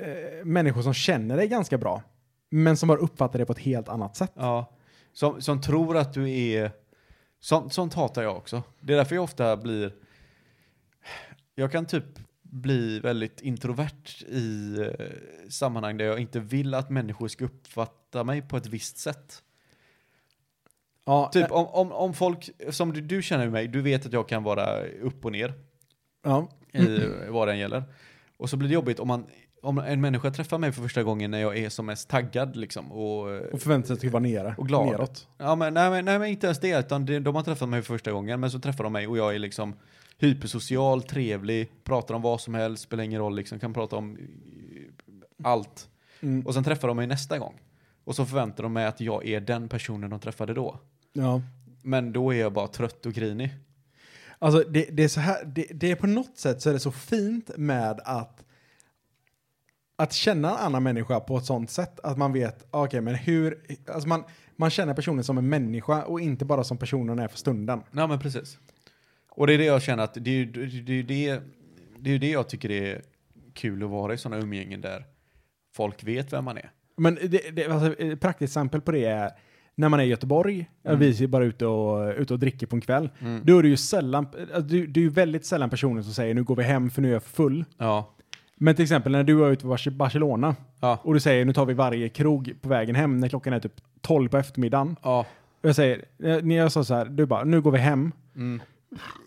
eh, människor som känner dig ganska bra. Men som bara uppfattar det på ett helt annat sätt. Ja. Som, som tror att du är... Sånt, sånt hatar jag också. Det är därför jag ofta blir... Jag kan typ bli väldigt introvert i eh, sammanhang där jag inte vill att människor ska uppfatta mig på ett visst sätt. Ja, Typ eh, om, om, om folk, som du, du känner mig, du vet att jag kan vara upp och ner ja. i vad den gäller. Och så blir det jobbigt om, man, om en människa träffar mig för första gången när jag är som mest taggad liksom. Och, Och förväntar sig att du ska vara nere. Och glad. Neråt. Ja, men, nej, men, nej, men inte ens det, utan det, de har träffat mig för första gången, men så träffar de mig och jag är liksom hypersocial, trevlig, pratar om vad som helst, spelar ingen roll, liksom, kan prata om eh, allt. Mm. Och sen träffar de mig nästa gång. Och så förväntar de mig att jag är den personen de träffade då. Ja. Men då är jag bara trött och grinig. Alltså det, det är så här, det, det är på något sätt så är det så fint med att att känna en annan människa på ett sånt sätt att man vet, ah, okej men hur, alltså man, man känner personen som en människa och inte bara som personen är för stunden. Ja, men precis. Och det är det jag känner att det är ju det, det, det, det, är det jag tycker är kul att vara i sådana umgängen där folk vet vem man är. Men det, det, alltså, ett praktiskt exempel på det är när man är i Göteborg, Mm. vi är bara ute och, ute och dricker på en kväll, Mm. då är det ju sällan, alltså, du, du är ju väldigt sällan personen som säger nu går vi hem för nu är jag full. Ja. Men till exempel när du var ute på Bar- Barcelona Ja. och du säger nu tar vi varje krog på vägen hem när klockan är typ 12 på eftermiddagen. Ja. Och jag säger, eh, när jag sa så här, du bara, nu går vi hem. Mm.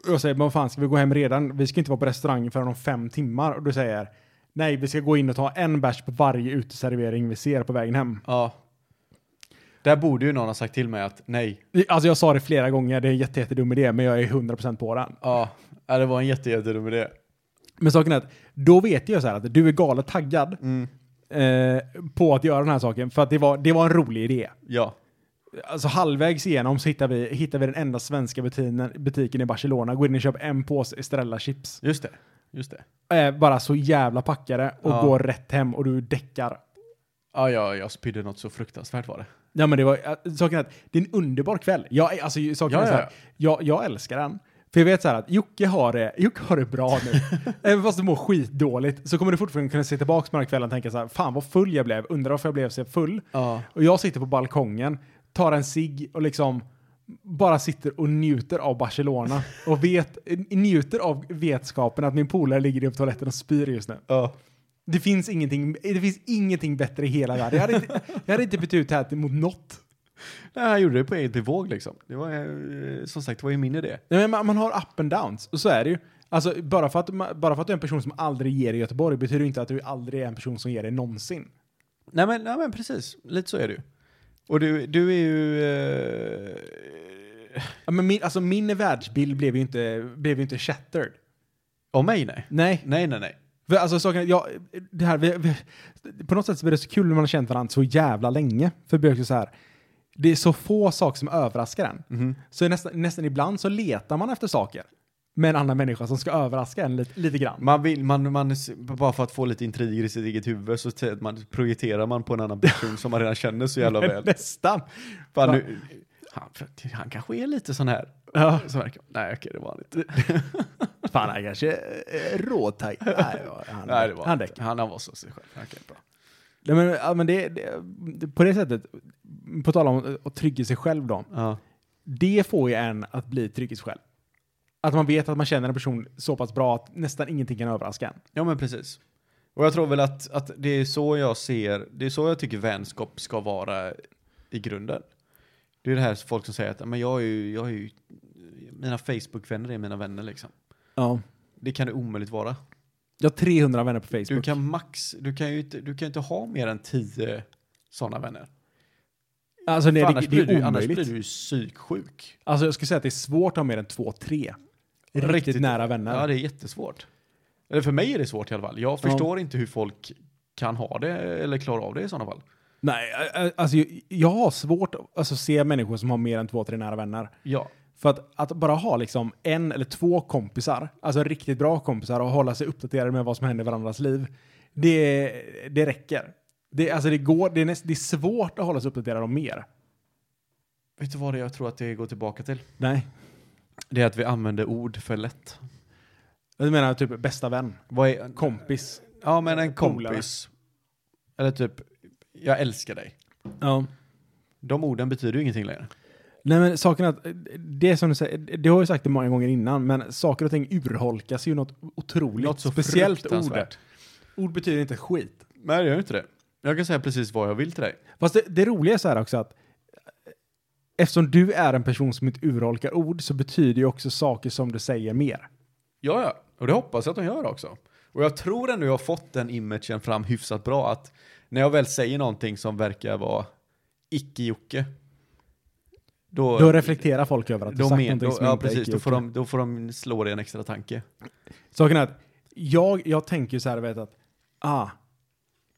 Och jag säger, men vad fan ska vi gå hem redan? Vi ska inte vara på restaurang förrän om fem timmar. Och du säger, nej vi ska gå in och ta en bärs på varje uteservering vi ser på vägen hem. Ja. Där borde ju någon ha sagt till mig att nej. Alltså jag sa det flera gånger, det är en jätte, jättedum idé, men jag är 100% på den. Ja, ja det var en jätte, jättedum idé. Men saken är att, då vet jag så här att du är galet taggad Mm. eh, på att göra den här saken, för att det var, det var en rolig idé. Ja. Alltså halvvägs igenom så hittar vi, hittar vi den enda svenska butiken, butiken i Barcelona, går in och köper en påse Estrella-chips. Just det. Just det. Är bara så jävla packade och Ja. går rätt hem och du däckar. Ja, ja, jag spydde något så fruktansvärt var det. Ja men det var, äh, saken är att det är en underbar kväll. Jag, alltså, saken Ja, är så här, ja, jag, jag älskar den. För jag vet så här att Jocke har det, Jocke har det bra nu. <laughs> Även fast du mår skitdåligt så kommer du fortfarande kunna se tillbaka på den här kvällen och tänka så här, fan vad full jag blev, undrar varför jag blev så full. Ja. Och jag sitter på balkongen, tar en cigg och liksom bara sitter och njuter av Barcelona. Och <laughs> vet, njuter av vetskapen att min polare ligger i toaletten och spyr just nu. Ja. Det finns ingenting, det finns ingenting bättre i hela världen. Jag hade inte, jag hade inte bytt ut det här mot något. Nej, han gjorde det på eget bevåg liksom. Det var, eh, som sagt, det var ju min idé. Nej, men man, man har up and downs, och så är det ju. Alltså, bara för, att, ma- bara för att du är en person som aldrig ger i Göteborg betyder det inte att du aldrig är en person som ger dig någonsin. Nej men, nej, men precis, lite så är det ju. Och du, du är ju... Eh, Ja, men min, alltså, min världsbild blev ju inte, blev ju inte shattered. om mig nej. Nej. Nej, nej, nej. För, alltså, saken, är- jag, det här, vi, vi, på något sätt så blir det så kul när man har känt varandra så jävla länge. För det blir också så här, det är så få saker som överraskar en. Mhm. Så nästan, nästan ibland så letar man efter saker med en annan människa som ska överraska en lite, lite grann. Man vill, man, man, bara för att få lite intriger i sitt eget huvud så man, projicerar man på en annan person som man redan känner så jävla <laughs> väl. Nästan. Fan, nu, han, han kanske är lite sån här. Ja. Så verkar, nej okej det var han inte. <laughs> Fan, han kanske är råtajt. Nej, han, Nej, det var han han, han, han var så sig själv. Okej, bra. Nej, men, ja, men det, det, på det sättet, på tal om att trygga sig själv då. Ja. Det får ju en att bli trygghet själv. Att man vet att man känner en person så pass bra att nästan ingenting kan överraska en. ja, men precis. Och jag tror väl att, att det är så jag ser, det är så jag tycker vänskap ska vara i grunden. Det är det här folk som säger att men jag är ju, jag är ju mina Facebook-vänner är mina vänner liksom. Ja. Det kan det omöjligt vara. Jag har 300 vänner på Facebook. Du kan max, du kan ju inte, du kan inte ha mer än 10 sådana vänner. alltså, nej, det, annars, det blir du, annars blir du ju psyksjuk. Alltså jag skulle säga att det är svårt att ha mer än två, tre. Riktigt, Riktigt- nära vänner. Ja, det är jättesvårt. Eller för mig är det svårt i alla fall. Jag Ja. förstår inte hur folk kan ha det eller klara av det i sådana fall. Nej, alltså jag, jag har svårt att alltså, se människor som har mer än två, tre nära vänner. Ja. För att, att bara ha liksom en eller två kompisar, alltså riktigt bra kompisar och hålla sig uppdaterade med vad som händer i varandras liv, det, det räcker. Det, alltså det, går, det, är näst, det är svårt att hålla sig uppdaterad om mer. Vet du vad det jag tror att det går tillbaka till? Nej. Det är att vi använder ord för lätt. Jag menar typ bästa vän, Vad är, kompis. ja, men en kompis. Eller typ, jag älskar dig. Ja. De orden betyder ju ingenting längre. Nej men saken är att, eh, det är som du säger, det har jag sagt det många gånger innan, men saker och ting urholkas ju något otroligt. Något så Speciellt ord. Ord betyder inte skit. Nej, det gör inte det. Jag kan säga precis vad jag vill till dig. Fast det, det roliga är så här också att eh, eftersom du är en person som inte urholkar ord så betyder ju också saker som du säger mer. Ja, ja. Och det hoppas jag att de gör också. Och jag tror ändå jag har fått den imagen fram hyfsat bra att när jag väl säger någonting som verkar vara icke-Jocke, då, Då reflekterar folk över att du då, sagt men, någonting då, som ja, inte precis, då icke får, de, då får de slå det en extra tanke. Saken är att jag, jag tänker så här, vet att, ah.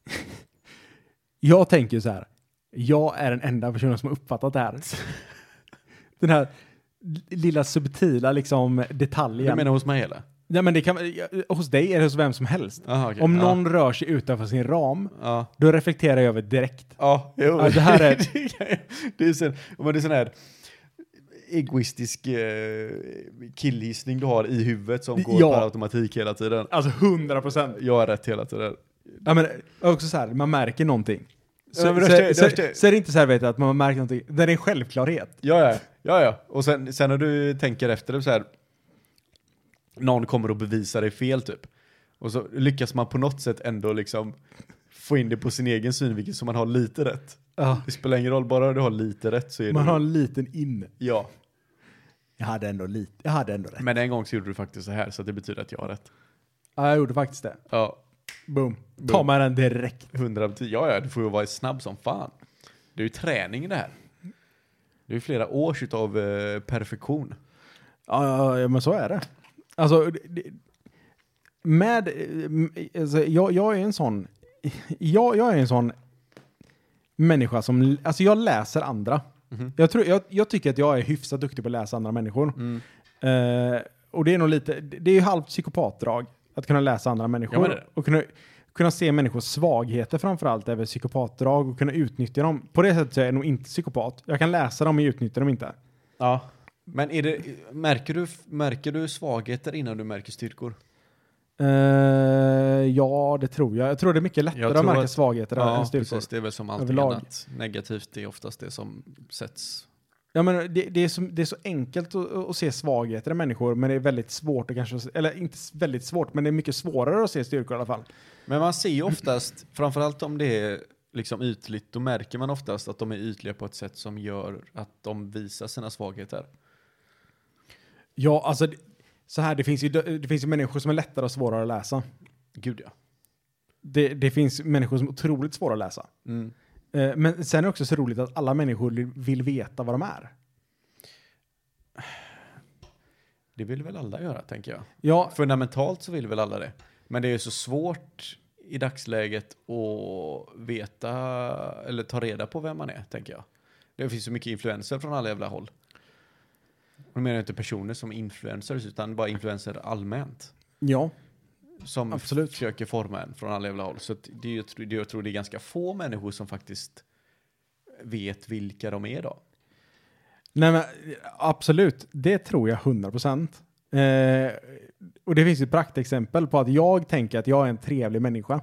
<laughs> jag tänker så här, jag är den enda personen som har uppfattat det här. <laughs> Den här lilla subtila liksom Du detaljen. menar hos mig eller? Ja, men det kan, hos dig eller hos vem som helst. Aha, okej. Om ja. någon rör sig utanför sin ram, Ja. då reflekterar jag över direkt. Ja, jo. Ja, det här är- <laughs> det är sån, men det är sån här egoistisk eh, killgissning du har i huvudet som går Ja. per automatik hela tiden. Alltså hundra procent. Jag är rätt hela tiden. Ja, men också så här, man märker någonting. Så, Ja, det så, så, så är det inte så här vet att man märker någonting. Det är en självklarhet. Ja, ja, ja, ja. Och sen, sen när du tänker efter det så här, någon kommer och bevisar dig fel typ. Och så lyckas man på något sätt ändå liksom få in det på sin egen synvinkel så man har lite rätt. Ja. Det spelar ingen roll, bara du har lite rätt så är Man det... har en liten in. Ja, Jag hade ändå lite, jag hade ändå rätt. men en gång så gjorde du faktiskt så här så det betyder att jag har rätt. Ja, jag gjorde faktiskt det. Ja, Boom. Ta Boom. med den direkt. 100 Ja, ja, du får ju vara snabb som fan. Det är ju träning det här. Det är ju flera års utav eh, perfektion. Ja, ja, ja, men så är det. Alltså, med, eh, alltså, jag, jag är en sån, <laughs> jag, jag är en sån människa som, alltså jag läser andra. Mhm. Jag, tror, jag, jag tycker att jag är hyfsat duktig på att läsa andra människor. Mm. Eh, och det är nog lite, det är ju halvt psykopatdrag att kunna läsa andra människor. Och kunna, kunna se människors svagheter framförallt är väl psykopatdrag och kunna utnyttja dem. På det sättet så är jag nog inte psykopat. Jag kan läsa dem men utnyttja dem inte. Ja. Men det, märker, du, märker du svagheter innan du märker styrkor? Eh, ja, det tror jag. Jag tror det är mycket lättare att märka att- svagheter än styrkor. precis. Det är väl som allting Överlag. annat. Negativt är oftast det som sätts. Ja, men det, det, är så, det är så enkelt att, att se svagheter i människor, men det är väldigt svårt att kanske, eller inte väldigt svårt, men det är mycket svårare att se styrkor i alla fall. Men man ser ju oftast, framförallt om det är liksom ytligt, då märker man oftast att de är ytliga på ett sätt som gör att de visar sina svagheter. Ja, alltså, så här, det finns ju, det finns ju människor som är lättare och svårare att läsa. Gud ja. Det, det finns människor som är otroligt svåra att läsa. Mm. Eh, men sen är det också så roligt att alla människor vill- veta vad de är. Det vill väl alla göra, tänker jag. Ja, Fundamentalt så vill väl alla det. Men det är så svårt i dagsläget att veta eller ta reda på vem man är, tänker jag. Det finns så mycket influenser från alla jävla håll. Och menar jag inte personer som influencers, utan bara influenser allmänt. ja, Som Absolut. försöker forma en från alla jävla håll. Så det, jag, tror, det, jag tror det är ganska få människor som faktiskt vet vilka de är då. Nej men absolut, det tror jag 100 procent. Eh, och det finns ju ett praktexempel på att jag tänker att jag är en trevlig människa.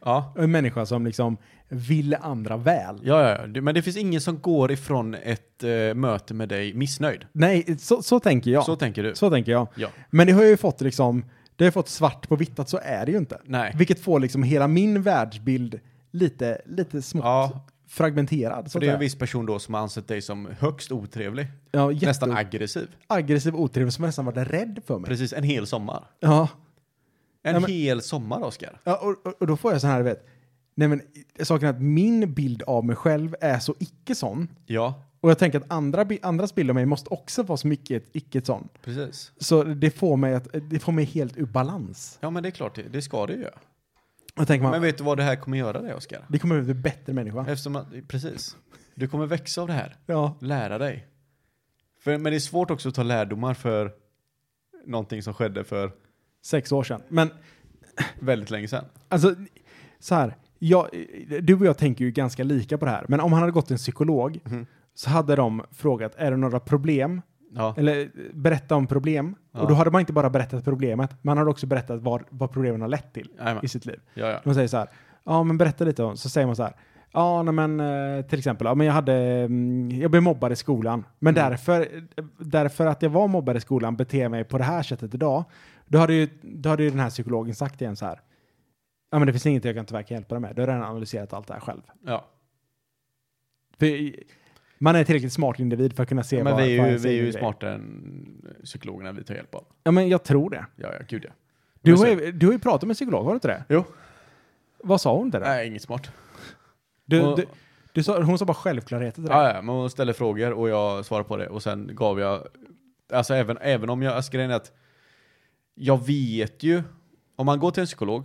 Ja. En människa som liksom vill andra väl. Ja, ja, Men det finns ingen som går ifrån ett eh, möte med dig missnöjd. Nej, så, så tänker jag. Så Så, tänker du? tänker jag. Ja. Men det har jag ju fått liksom, det har jag fått svart på vitt att så är det ju inte. Nej. Vilket får liksom hela min världsbild lite, lite smått Ja, fragmenterad. Så det är en viss person då som har ansett dig som högst otrevlig. ja, jätte- Nästan aggressiv. aggressiv, otrevlig som nästan varit rädd för mig. Precis, en hel sommar. Ja. En Ja, men- hel sommar, Oskar. Ja, och, och, och då får jag så här, vet, nej men saken är att min bild av mig själv är så icke sån. Ja, Och jag tänker att andra, andras bild av mig måste också vara så mycket icke sån. precis. Så det får mig, att, det får mig helt ur balans. Ja, men det är klart, det, det ska det ju göra. Man, Men vet du vad det här kommer göra dig, Oskar? det kommer bli bättre människa. Eftersom att, precis. Du kommer växa av det här. Ja. Lära dig. För, men det är svårt också att ta lärdomar för någonting som skedde för Sex år sedan. Men väldigt länge sedan. alltså, så här. Jag, du och jag tänker ju ganska lika på det här. Men om han hade gått till en psykolog Mhm. så hade de frågat, är det några problem? Ja, Eller berätta om problem. Ja. Och då hade man inte bara berättat problemet, man hade också berättat vad, vad problemen har lett till Jajamän. i sitt liv. ja, ja. De säger så här, ja men berätta lite om, så säger man så här, ja nej, men eh, till exempel, ja, men jag hade, mm, jag blev mobbad i skolan, men Mm. därför, därför att jag var mobbad i skolan beter jag mig på det här sättet idag, då hade ju, då hade ju den här psykologen sagt igen så här, ja men det finns inget jag kan tyvärr hjälpa dig med, du har redan analyserat allt det här själv. ja. För man är tillräckligt smart individ för att kunna se ja men vad, vi är ju, vi är ju smartare än psykologerna vi tar hjälp av. Ja men jag tror det. Ja, ja, gud ja. Du har, ju, du har ju pratat med en psykolog, har du inte det? Jo. Vad sa hon till dig? Nej, inget smart. Du, Och- du, du sa, hon sa bara självklarheter till dig. Ja, ja, men hon ställer frågor och jag svarar på det och sen gav jag, alltså även, även om jag, alltså grejen är att jag vet ju, om man går till en psykolog,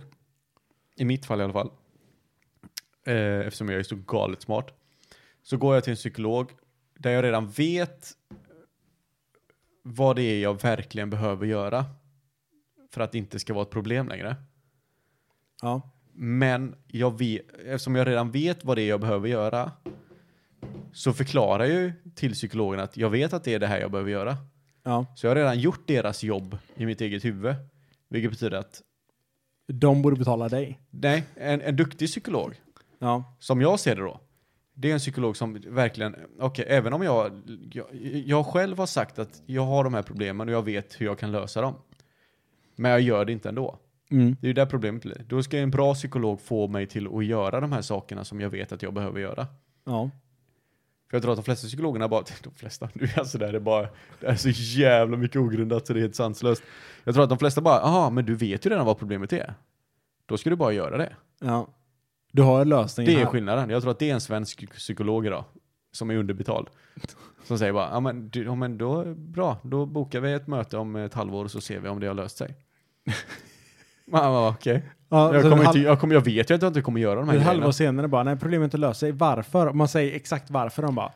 i mitt fall i alla fall, eh, eftersom jag är så galet smart, så går jag till en psykolog där jag redan vet vad det är jag verkligen behöver göra för att det inte ska vara ett problem längre. Ja. Men jag vet, eftersom jag redan vet vad det är jag behöver göra så förklarar jag ju till psykologen att jag vet att det är det här jag behöver göra. ja. Så jag har redan gjort deras jobb i mitt eget huvud. Vilket betyder att, De borde betala dig. nej, en, en duktig psykolog, Ja. som jag ser det då, det är en psykolog som verkligen, okej, även om jag, jag, jag själv har sagt att jag har de här problemen och jag vet hur jag kan lösa dem. Men jag gör det inte ändå. Mm. Det är ju där problemet blir. Då ska en bra psykolog få mig till att göra de här sakerna som jag vet att jag behöver göra. Ja. För jag tror att de flesta psykologerna bara, <laughs> de flesta, nu är alltså det här är bara, det är så jävla mycket ogrundat så det är helt sanslöst. Jag tror att de flesta bara, jaha, men du vet ju redan vad problemet är. Då ska du bara göra det. ja. Du har lösningen Det är här. skillnaden. Jag tror att det är en svensk psykolog idag, som är underbetald. Som säger bara, ja men, du, ja, men då, bra, då bokar vi ett möte om ett halvår och så ser vi om det har löst sig. Bara, okej. Ja, Jag, så kommer en inte, halv- jag, kommer, jag vet ju att jag inte kommer göra de här grejerna. halvår senare bara, nej problemet är löst sig. Varför? Om man säger exakt varför, de bara,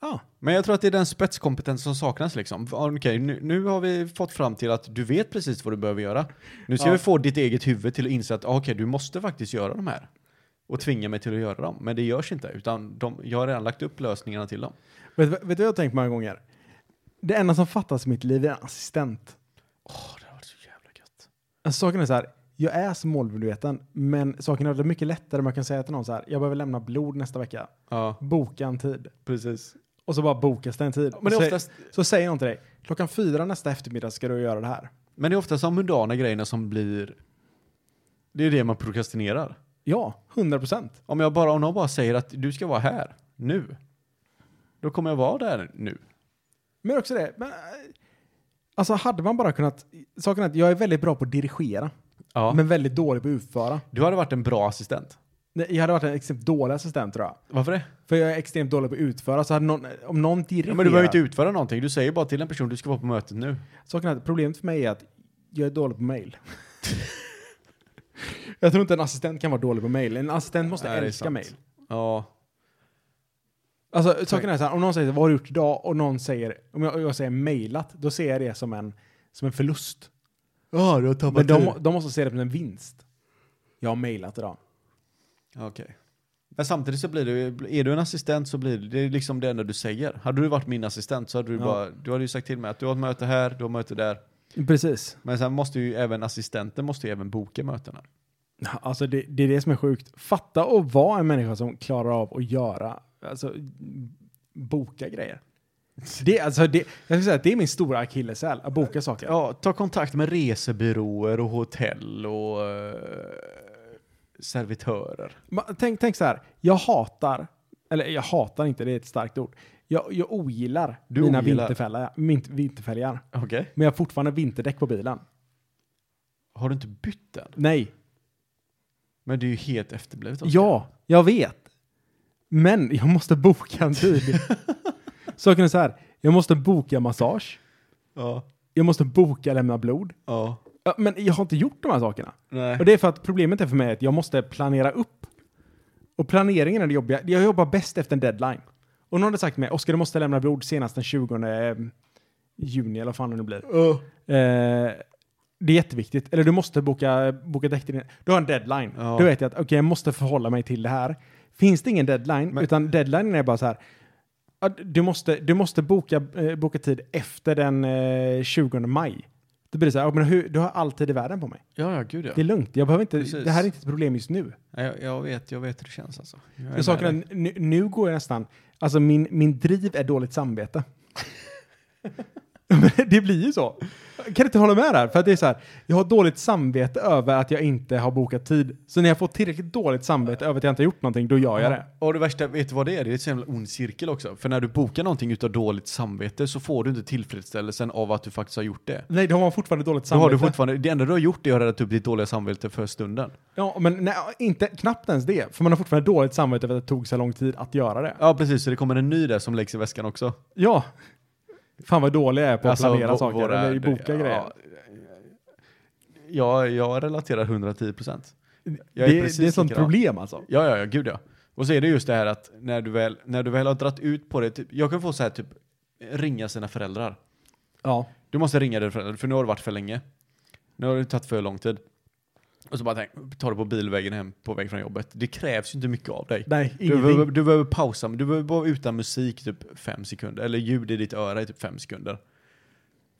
ja. Men jag tror att det är den spetskompetens som saknas liksom. Okej, nu, nu har vi fått fram till att du vet precis vad du behöver göra. Nu ska Ja. vi få ditt eget huvud till att inse att okej, du måste faktiskt göra de här. Och tvinga mig till att göra dem. Men det görs inte, utan de, jag har redan lagt upp lösningarna till dem. Vet, vet du vad jag har tänkt många gånger? Det enda som fattas i mitt liv är en assistent. Åh, det har varit så jävla gött. Alltså saken är så här, jag är så målmedveten, men saken är det är mycket lättare om jag kan säga till någon så här, jag behöver lämna blod nästa vecka. Ja, Boka en tid. precis. Och så bara bokas det en tid. Men det så, är oftast, så säger någon till dig, klockan fyra nästa eftermiddag ska du göra det här. men det är oftast de mundana grejerna som blir... Det är det man prokrastinerar. Ja, 100 procent. Om jag bara, om någon bara säger att du ska vara här, nu. Då kommer jag vara där nu. Men också det, men, eh, alltså hade man bara kunnat, saken är att jag är väldigt bra på att dirigera, Ja. men väldigt dålig på att utföra. Du hade varit en bra assistent. Nej, Jag hade varit en extremt dålig assistent tror jag. Varför det? För jag är extremt dålig på att utföra, så hade någon, om någon dirigerar... Ja, men du behöver inte utföra någonting. Du säger bara till en person du ska vara på mötet nu. Saken är att problemet för mig är att jag är dålig på mail. <laughs> jag tror inte en assistent kan vara dålig på mail. En assistent måste Nej, det är älska sant. mail. Ja. Alltså saken är så här, om någon säger vad har du gjort idag och någon säger, om jag, jag säger mailat, då ser jag det som en, som en förlust. Ja, du har tappat Men de, de måste se det som en vinst. Jag har mailat idag. Okej. Men samtidigt så blir det är du en assistent så blir det, det är liksom det enda du säger. Hade du varit min assistent så hade du Ja. bara, du hade ju sagt till mig att du har ett möte här, du har möte där. Precis. Men sen måste ju även assistenten måste ju även boka mötena. Alltså det, det är det som är sjukt. Fatta och vara en människa som klarar av att göra, alltså boka grejer. Det, alltså det, jag ska säga att det är min stora akilleshäl, att boka saker. Ja, ta kontakt med resebyråer och hotell och eh, servitörer. Ma- Tänk, tänk så här, jag hatar, eller jag hatar inte, det är ett starkt ord. Jag, jag ogillar Du mina ogillar? vinterfälgar, min, vinterfälgar. Okej. Men jag har fortfarande vinterdäck på bilen. Har du inte bytt den? Nej. Men det är ju helt efterblivet. Oskar. Ja, jag vet. Men jag måste boka en tid. <laughs> Saken är så här, jag måste boka massage. Ja. Jag måste boka lämna blod. Ja. Ja, Men jag har inte gjort de här sakerna. Nej. Och det är för att problemet är för mig att jag måste planera upp. Och planeringen är det jobbiga. Jag jobbar bäst efter en deadline. Och någon hade sagt till mig, Oskar du måste lämna blod senast den 20 juni eller vad fan det nu blir. Ja. Eh, det är jätteviktigt. Eller du måste boka, boka däck till din... Du har en deadline. Ja. Då vet jag att okej, jag måste förhålla mig till det här. Finns det ingen deadline, Men- utan deadline är bara så här. Du måste, du måste boka, eh, boka tid efter den eh, 20 maj. Det blir så här, men hur, du har all tid i världen på mig. Ja, ja, gud ja. Det är lugnt. Jag behöver inte, Precis. det här är inte ett problem just nu. Ja, Jag, jag, vet, jag vet hur det känns alltså. Jag saken nu, nu går jag nästan, alltså min, min driv är dåligt samvete. <laughs> <laughs> Det blir ju så. Kan du inte hålla med där? För att det är så här, jag har dåligt samvete över att jag inte har bokat tid. Så när jag får tillräckligt dåligt samvete över att jag inte har gjort någonting, då gör jag det. Och det värsta, vet du vad det är? Det är så jävla ond cirkel också. För när du bokar någonting utav dåligt samvete så får du inte tillfredsställelsen av att du faktiskt har gjort det. Nej, då har man fortfarande dåligt Då har samvete. du fortfarande, det enda du har gjort är att rädda upp ditt dåliga samvete för stunden. Ja, men nej, inte, knappt ens det. För man har fortfarande dåligt samvete över att det tog så lång tid att göra det. Ja, precis. Så det kommer en ny där som läggs i väskan också. Ja. Fan vad dålig jag är på att Alltså, planera saker våra- eller boka ja, grejer. Ja, jag relaterar 110 procent. Det, det är ett sånt likadan. problem alltså. Ja, ja, ja, gud ja. Och så är det just det här att när du väl, när du väl har dratt ut på det, typ, jag kan få så här typ ringa sina föräldrar. Ja. Du måste ringa dina föräldrar, för nu har det varit för länge. Nu har det tagit för lång tid. Och så bara tänk, tar du på bilvägen hem på väg från jobbet. Det krävs ju inte mycket av dig. Nej, Du behöver, du behöver pausa, du behöver vara utan musik typ fem sekunder, eller ljud i ditt öra i typ fem sekunder.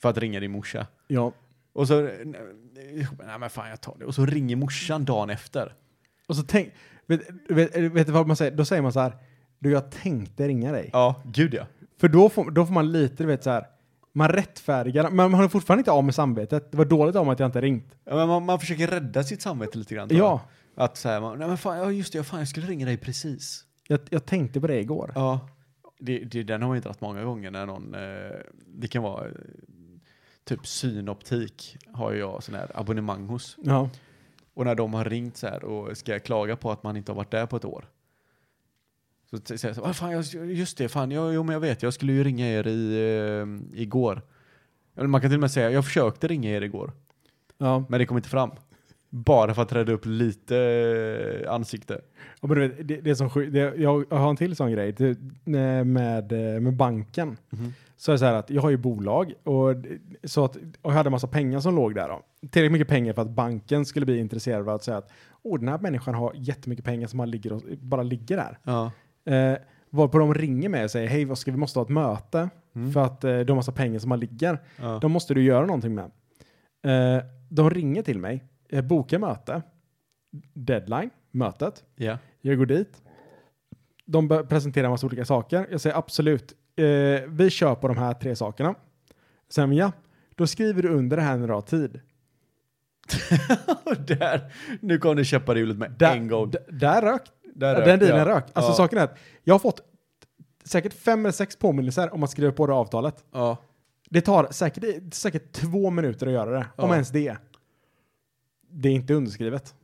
För att ringa din morsa. Ja. Och så, nej men fan jag tar det. Och så ringer morsan dagen efter. Och så tänk, vet, vet, vet du vad man säger? Då säger man så här, du jag tänkte ringa dig. Ja, gud ja. För då får, då får man lite, du vet så här, man rättfärdigar, men man har fortfarande inte av med samvetet. Det var dåligt av mig att jag inte ringt. ja men man, man försöker rädda sitt samvete lite grann. Ja, jag. Att säga, nej men fan, ja just det, fan jag skulle ringa dig precis. jag, jag tänkte på det igår. Ja, det, det, den har man ju dragit många gånger när någon, eh, det kan vara eh, typ synoptik har jag sån här abonnemang hos. Ja. Och när de har ringt så här och ska klaga på att man inte har varit där på ett år. Så säger jag så här, "Ah, fan, jag, just det, fan, jag, jo men jag vet, jag skulle ju ringa er i, eh, igår. Man kan till och med säga, jag försökte ringa er igår, Ja. men det kom inte fram. Bara för att rädda upp lite eh, ansikte. Och men du vet, det, det är som det, jag, jag har en till sån grej det, med, med, eh, banken. Så är det så här att jag har ju bolag och, så att, och jag hade en massa pengar som låg där. Då. Tillräckligt mycket pengar för att banken skulle bli intresserad av att säga att den här människan har jättemycket pengar som bara ligger, och, bara ligger där. Ja. Eh, varpå de ringer mig och säger hej, vad ska, vi måste ha ett möte Mm. för att eh, de har massa pengar som bara ligger. Ja. De måste du göra någonting med. Eh, de ringer till mig, eh, bokar möte, deadline, mötet. ja. Jag går dit. De presenterar en massa olika saker. Jag säger absolut, eh, vi kör på de här tre sakerna. Sen ja, då skriver du under det här du har tid. <laughs> där, nu kom det käppar i hjulet med Där, en gång. där rök, Där den rök dealen jag. rök. Alltså Ja. saken är att jag har fått säkert fem eller sex påminnelser om att skriva på det avtalet. Ja. Det tar säkert, säkert två minuter att göra det, om Ja. ens det. Det är inte underskrivet.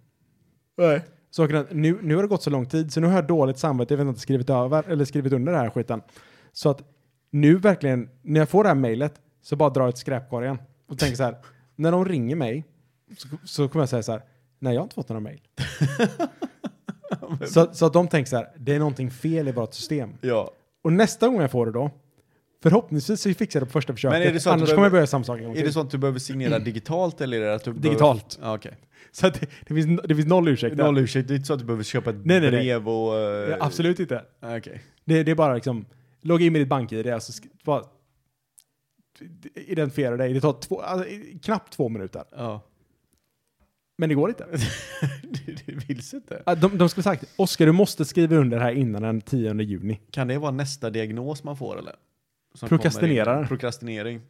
Nej. Saken är att nu, nu har det gått så lång tid så nu har jag dåligt samvete, jag vet inte skrivit över eller skrivit under det här skiten. Så att nu verkligen, när jag får det här mejlet så bara drar jag ett skräpkorgen och tänker så här, <laughs> när de ringer mig så, så kommer jag säga så här, nej jag har inte fått några mejl. <laughs> <laughs> så, så att de tänker så här, det är någonting fel i vårt system. Ja. Och nästa gång jag får det då, förhoppningsvis så fixar jag det på första försöket, annars kommer behöver- jag börja samma Är det till. så att du behöver signera <clears throat> digitalt eller är det att du Digitalt. Behöver... Ja, okej. Så att det, det, finns, det finns noll ursäkt där. Noll ursäkt, det är inte så att du behöver köpa ett Nej, nej, nej. brev och... eh, Ja, absolut inte. Okej. Det, det är bara liksom, logga in med ditt bank-id och så sk- bara identifiera dig. Det tar två, alltså, knappt två minuter. Ja. Men det går inte. <laughs> du vill inte. Ah, De, de skulle sagt, Oskar du måste skriva under här innan den 10 juni. Kan det vara nästa diagnos man får eller? Som Prokrastinerare. kommer in? Prokrastinering.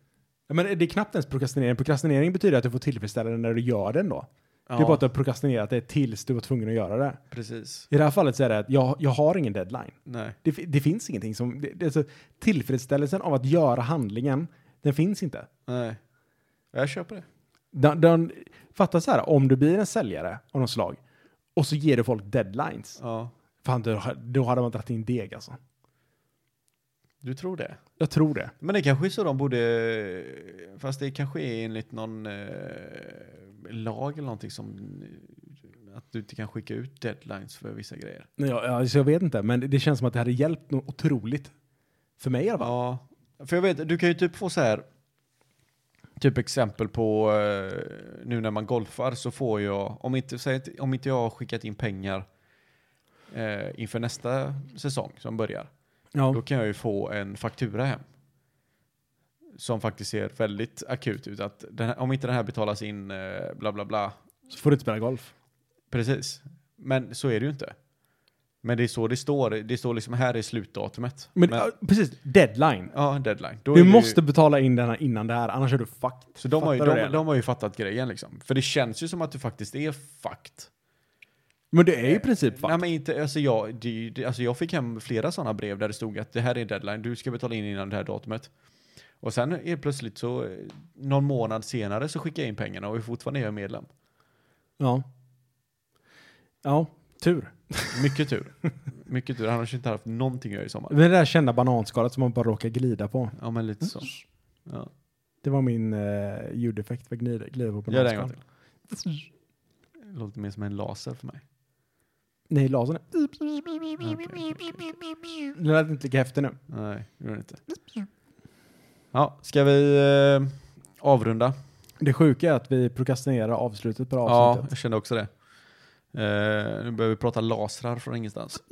Ja, Men det är knappt ens prokrastinering. Prokrastinering betyder att du får tillfredsställande när du gör den då. Det är bara att du har prokrastinerat det tills du var tvungen att göra det. precis. I det här fallet så är det att jag, jag har ingen deadline. Nej. Det, fi- det finns ingenting som... Det, det, är så, tillfredsställelsen av att göra handlingen, den finns inte. Nej. Jag köper det. Den, den, fatta så här, om du blir en säljare av något slag och så ger du folk deadlines. Ja. Fan, då, då hade man dragit in deg alltså. Du tror det? Jag tror det. Men det kanske är så de borde, fast det kanske är enligt någon eh, lag eller någonting som, att du inte kan skicka ut deadlines för vissa grejer. Ja, alltså jag vet inte, men det känns som att det hade hjälpt något otroligt. För mig i alla fall. Ja, för jag vet, du kan ju typ få så här, typ exempel på, eh, nu när man golfar så får jag, om inte, säg, om inte jag har skickat in pengar eh, inför nästa säsong som börjar, Ja. då kan jag ju få en faktura hem. Som faktiskt ser väldigt akut ut. Att här, om inte den här betalas in, eh, bla bla bla. Så får du inte spela golf. Precis. Men så är det ju inte. Men det är så det står. Det står liksom här är slutdatumet. Men, ja, precis, deadline. ja, deadline. Då Du det ju- måste betala in den här innan det här, annars är du fucked. Så de har, ju, de, de har ju fattat grejen liksom. För det känns ju som att du faktiskt är fucked. Men det är ju i princip Nej fucked. men inte, alltså jag, det, det, alltså jag fick hem flera sådana brev där det stod att det här är deadline, du ska betala in innan det här datumet. Och sen är plötsligt så, eh, någon månad senare så skickar jag in pengarna och är fortfarande är medlem. Ja. Ja, tur. Mycket tur. Mycket tur, annars inte haft någonting att göra i sommar. Det där kända bananskalet som man bara råkar glida på. Ja men lite så. Ja. Det var min uh, ljudeffekt för att glida, glida på Gör det en gång till. Det låter mer som en laser för mig. Nej, lasern är... Det lät inte lika häftigt nu. Nej, det gör det inte. Ja, ska vi eh, avrunda? Det sjuka är att vi prokrastinerar avslutet på det här Ja, avsnittet. jag kände också det. Eh, nu börjar vi prata lasrar från ingenstans.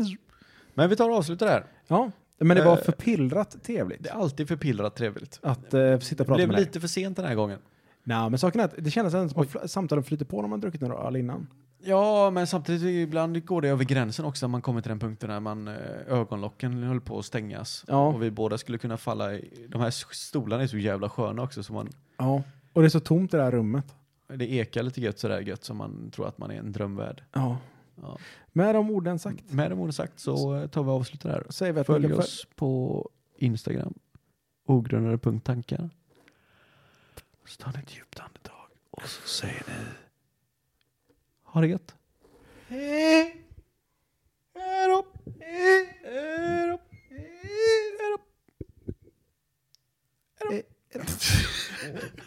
Men vi tar och avslutar där. Ja, men det var Eh, förpillrat trevligt. Det är alltid förpillrat trevligt. Att uh, sitta och Det prata blev med dig. lite för sent den här gången. Nej, men saken är att det kändes ändå som att samtalen flyter på när man druckit några öl innan. Ja, men samtidigt ibland går det över gränsen också när man kommer till den punkten när man, eh, ögonlocken höll på att stängas. Ja. Och vi båda skulle kunna falla i, de här stolarna är så jävla sköna också så man, Ja. Och det är så tomt i det här rummet det ekar lite gött sådär gött som man tror att man är en drömvärld. Ja. ja. Med de orden sagt. Med de orden sagt så tar vi avslutar här. Säg vi Följ oss för... på Instagram. Ogrundade.tankar. Så tar ni ett djupt andetag och så säger ni ha det gött. Hej då. Hej då. Hej då. Hej då.